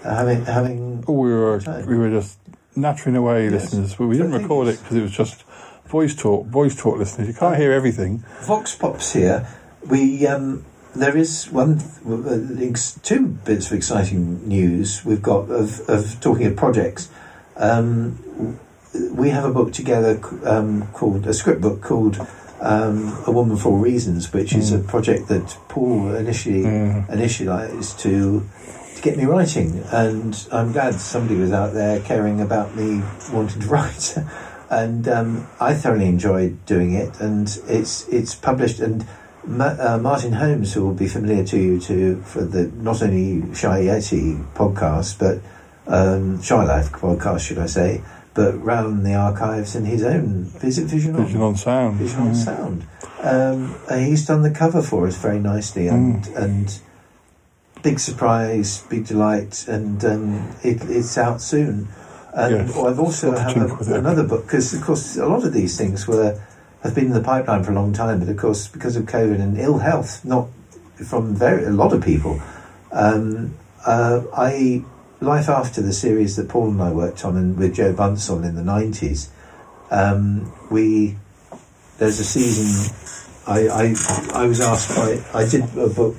having having. Oh, we were we were just nattering away, listeners, but we didn't record it because it was just voice talk, voice talk, listeners. You can't hear everything. Vox Pops here. We um, there is one uh, two bits of exciting news we've got of, of talking of projects. Um, we have a book together um, called a script book called um, A Woman for Reasons, which is a project that Paul initially initialized to to get me writing, and I'm glad somebody was out there caring about me wanting to write. and um, I thoroughly enjoyed doing it, and it's it's published and. Ma- uh, Martin Holmes, who will be familiar to you to for the not only Shy Yeti podcast, but um, Shy Life podcast, should I say, but round the archives in his own visit Vision on Vision on sound. Vision on Mm. sound. Um, uh, he's done the cover for us very nicely, and and big surprise, big delight, and um, it, it's out soon. And Yes. I've also have a, another book because, of course, a lot of these things were have been in the pipeline for a long time, but of course, because of COVID and ill health, not from very a lot of people. Um, uh, I life after the series that Paul and I worked on, and with Joe Bunce on in the nineties. Um, we there's a season. I, I I was asked by I did a book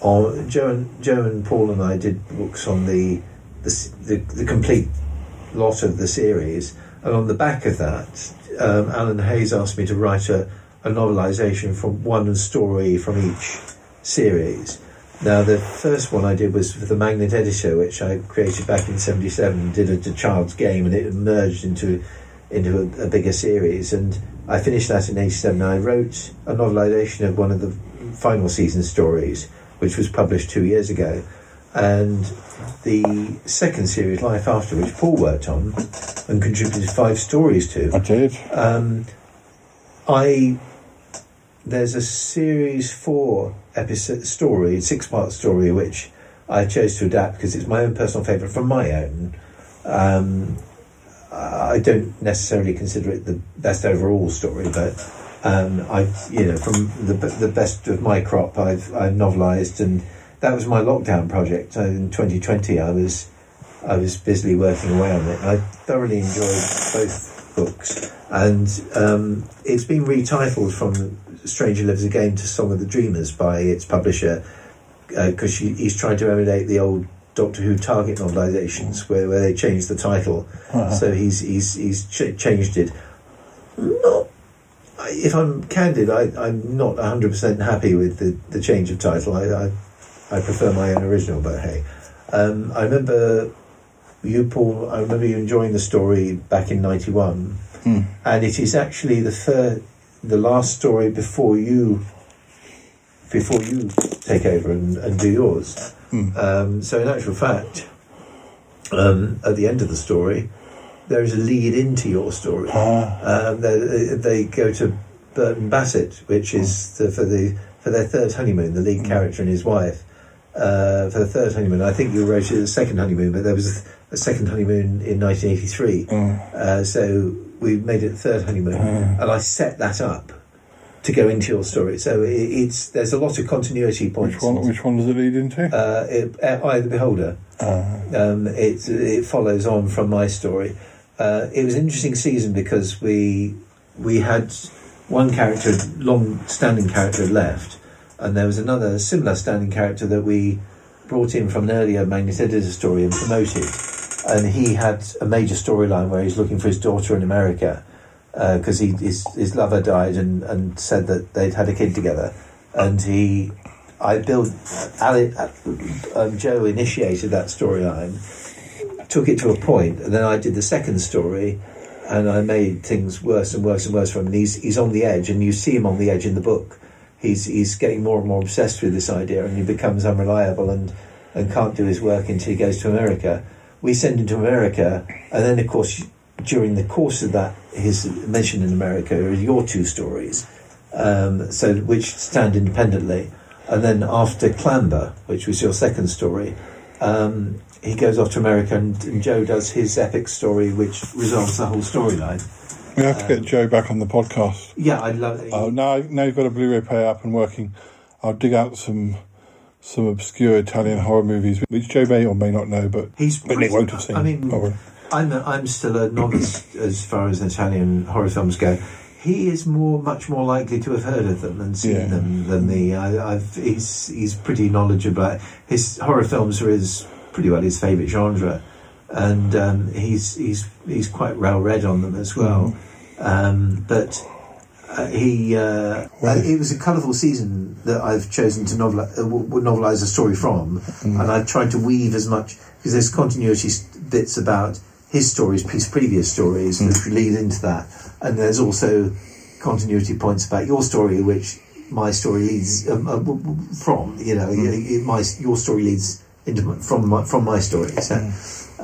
on Joe and Joe and Paul and I did books on the the the, the complete lot of the series, and on the back of that, um, Alan Hayes asked me to write a, a novelisation from one story from each series. Now, the first one I did was for the Magnet Editor, which I created back in '77. Did a, a child's game, and it emerged into into a, a bigger series. And I finished that in '87. I wrote a novelisation of one of the final season stories, which was published two years ago. And the second series, Life After, which Paul worked on and contributed five stories to. I did. Um, I there's a series four episode story, six part story, which I chose to adapt because it's my own personal favourite from my own. Um, I don't necessarily consider it the best overall story, but um, I, you know, from the the best of my crop, I've I've novelised, and that was my lockdown project. Uh, In 2020, I was I was busily working away on it. I thoroughly enjoyed both books, and um, it's been retitled from Stranger Lives Again to Song of the Dreamers by its publisher because he's trying to emulate the old Doctor Who Target novelizations where, where they changed the title. Uh-huh. So he's he's he's ch- changed it. Not, if I'm candid, I, I'm not 100% happy with the, the change of title. I, I I prefer my own original, but hey, um, I remember you, Paul. I remember you enjoying the story back in '91, and it is actually the third, the last story before you, before you take over and, and do yours. Um, so, in actual fact, um, at the end of the story, there is a lead into your story. Um, they, they go to Burton Bassett, which is the, for the for their third honeymoon. The lead character and his wife uh, for the third honeymoon. I think you wrote it the second honeymoon, but there was a, a second honeymoon in 1983. Uh, so we made it the third honeymoon, and I set that up to go into your story. So it, it's there's a lot of continuity points. Which one? Which one does it lead into? Uh, it, uh, Eye of the Beholder. Um, it it follows on from my story. Uh, it was an interesting season because we we had one character, long-standing character, left, and there was another similar standing character that we brought in from an earlier Magnet Editor story and promoted. And he had a major storyline where he's looking for his daughter in America because he his, his lover died and, and said that they'd had a kid together, and he I built Ali, um, Joe initiated that storyline, took it to a point, and then I did the second story, and I made things worse and worse and worse for him. And he's he's on the edge, and you see him on the edge in the book. He's he's getting more and more obsessed with this idea, and he becomes unreliable and and can't do his work until he goes to America. We send him to America, and then of course during the course of that, his mention in America are your two stories, um, so which stand independently. And then after Clamber, which was your second story, um, he goes off to America, and, and Joe does his epic story, which resolves the whole storyline. We have to get um, Joe back on the podcast. Yeah, I'd love it. Oh, now, now you've got a Blu-ray player up and working. I'll dig out some some obscure Italian horror movies, which Joe may or may not know, but He's but Nick won't have seen. I mean, oh, probably. I'm a, I'm still a novice as far as Italian horror films go. He is more, much more likely to have heard of them and seen Yeah. them than me. I, I've, he's he's pretty knowledgeable. His horror films are his pretty well his favourite genre, and um, he's he's he's quite well read on them as well. Um, but uh, he uh, uh, it was a colourful season that I've chosen to novel uh, novelise a story from, and I've tried to weave as much because there's continuity bits about his stories, his previous stories, which lead into that, and there's also continuity points about your story, which my story leads um, uh, from. You know, y- my your story leads into from my, from my story. So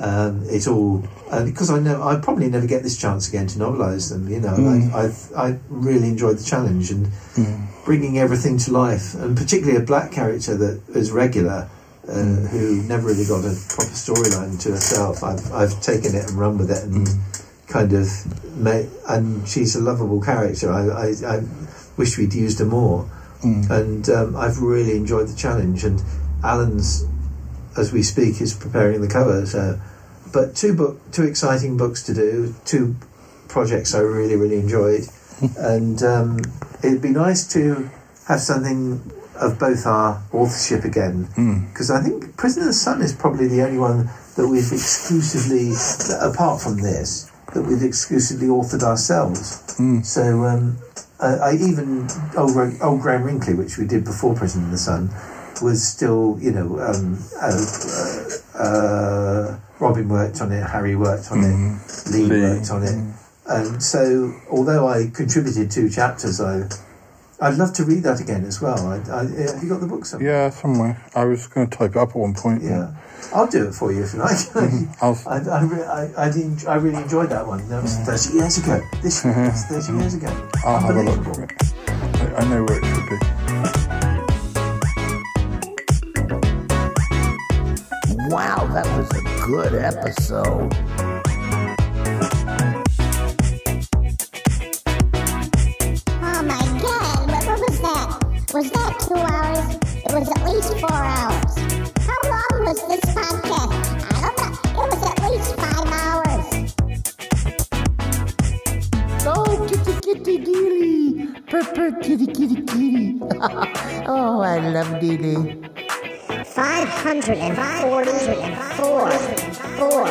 um, it's all and because I know I probably never get this chance again to novelise them. You know, Mm. I, I've I really enjoyed the challenge and bringing everything to life, and particularly a black character that is regular. Uh, Who never really got a proper storyline to herself. I've I've taken it and run with it and kind of made, and she's a lovable character. I I, I wish we'd used her more, and um, I've really enjoyed the challenge. And Alan's, as we speak, is preparing the cover. So, but two book, two exciting books to do, two projects I really really enjoyed, and um, it'd be nice to have something of both our authorship again because I think Prisoner of the Sun is probably the only one that we've exclusively, apart from this, that we've exclusively authored ourselves. So um, I, I even old, old Graham Wrinkly, which we did before Prisoner of the Sun, was still you know um, uh, uh, uh, Robin worked on it, Harry worked on it, Lee, worked on it, and so although I contributed two chapters, I I'd love to read that again as well. I, I, have you got the book somewhere? Yeah, somewhere. I was going to type it up at one point. Yeah. I'll do it for you if you like. I'll, I, I, re- I, I, did, I really enjoyed that one. That was 30 years ago. This was 30 years ago. I'll have a look for it. I, I know where it should be. Wow, that was a good episode. Oh my god, what, what was that? Was that two hours? It was at least four hours. How long was this podcast? I don't know. It was at least five hours. Oh, kitty, kitty, dealy. Purr, purr kitty, kitty, kitty. oh, I love Dealey. 544. Four.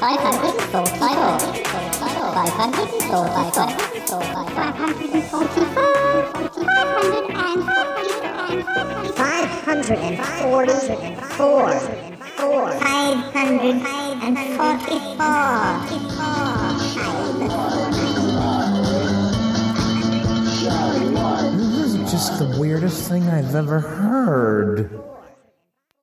544. 544. 544. This is just the weirdest thing I've ever heard.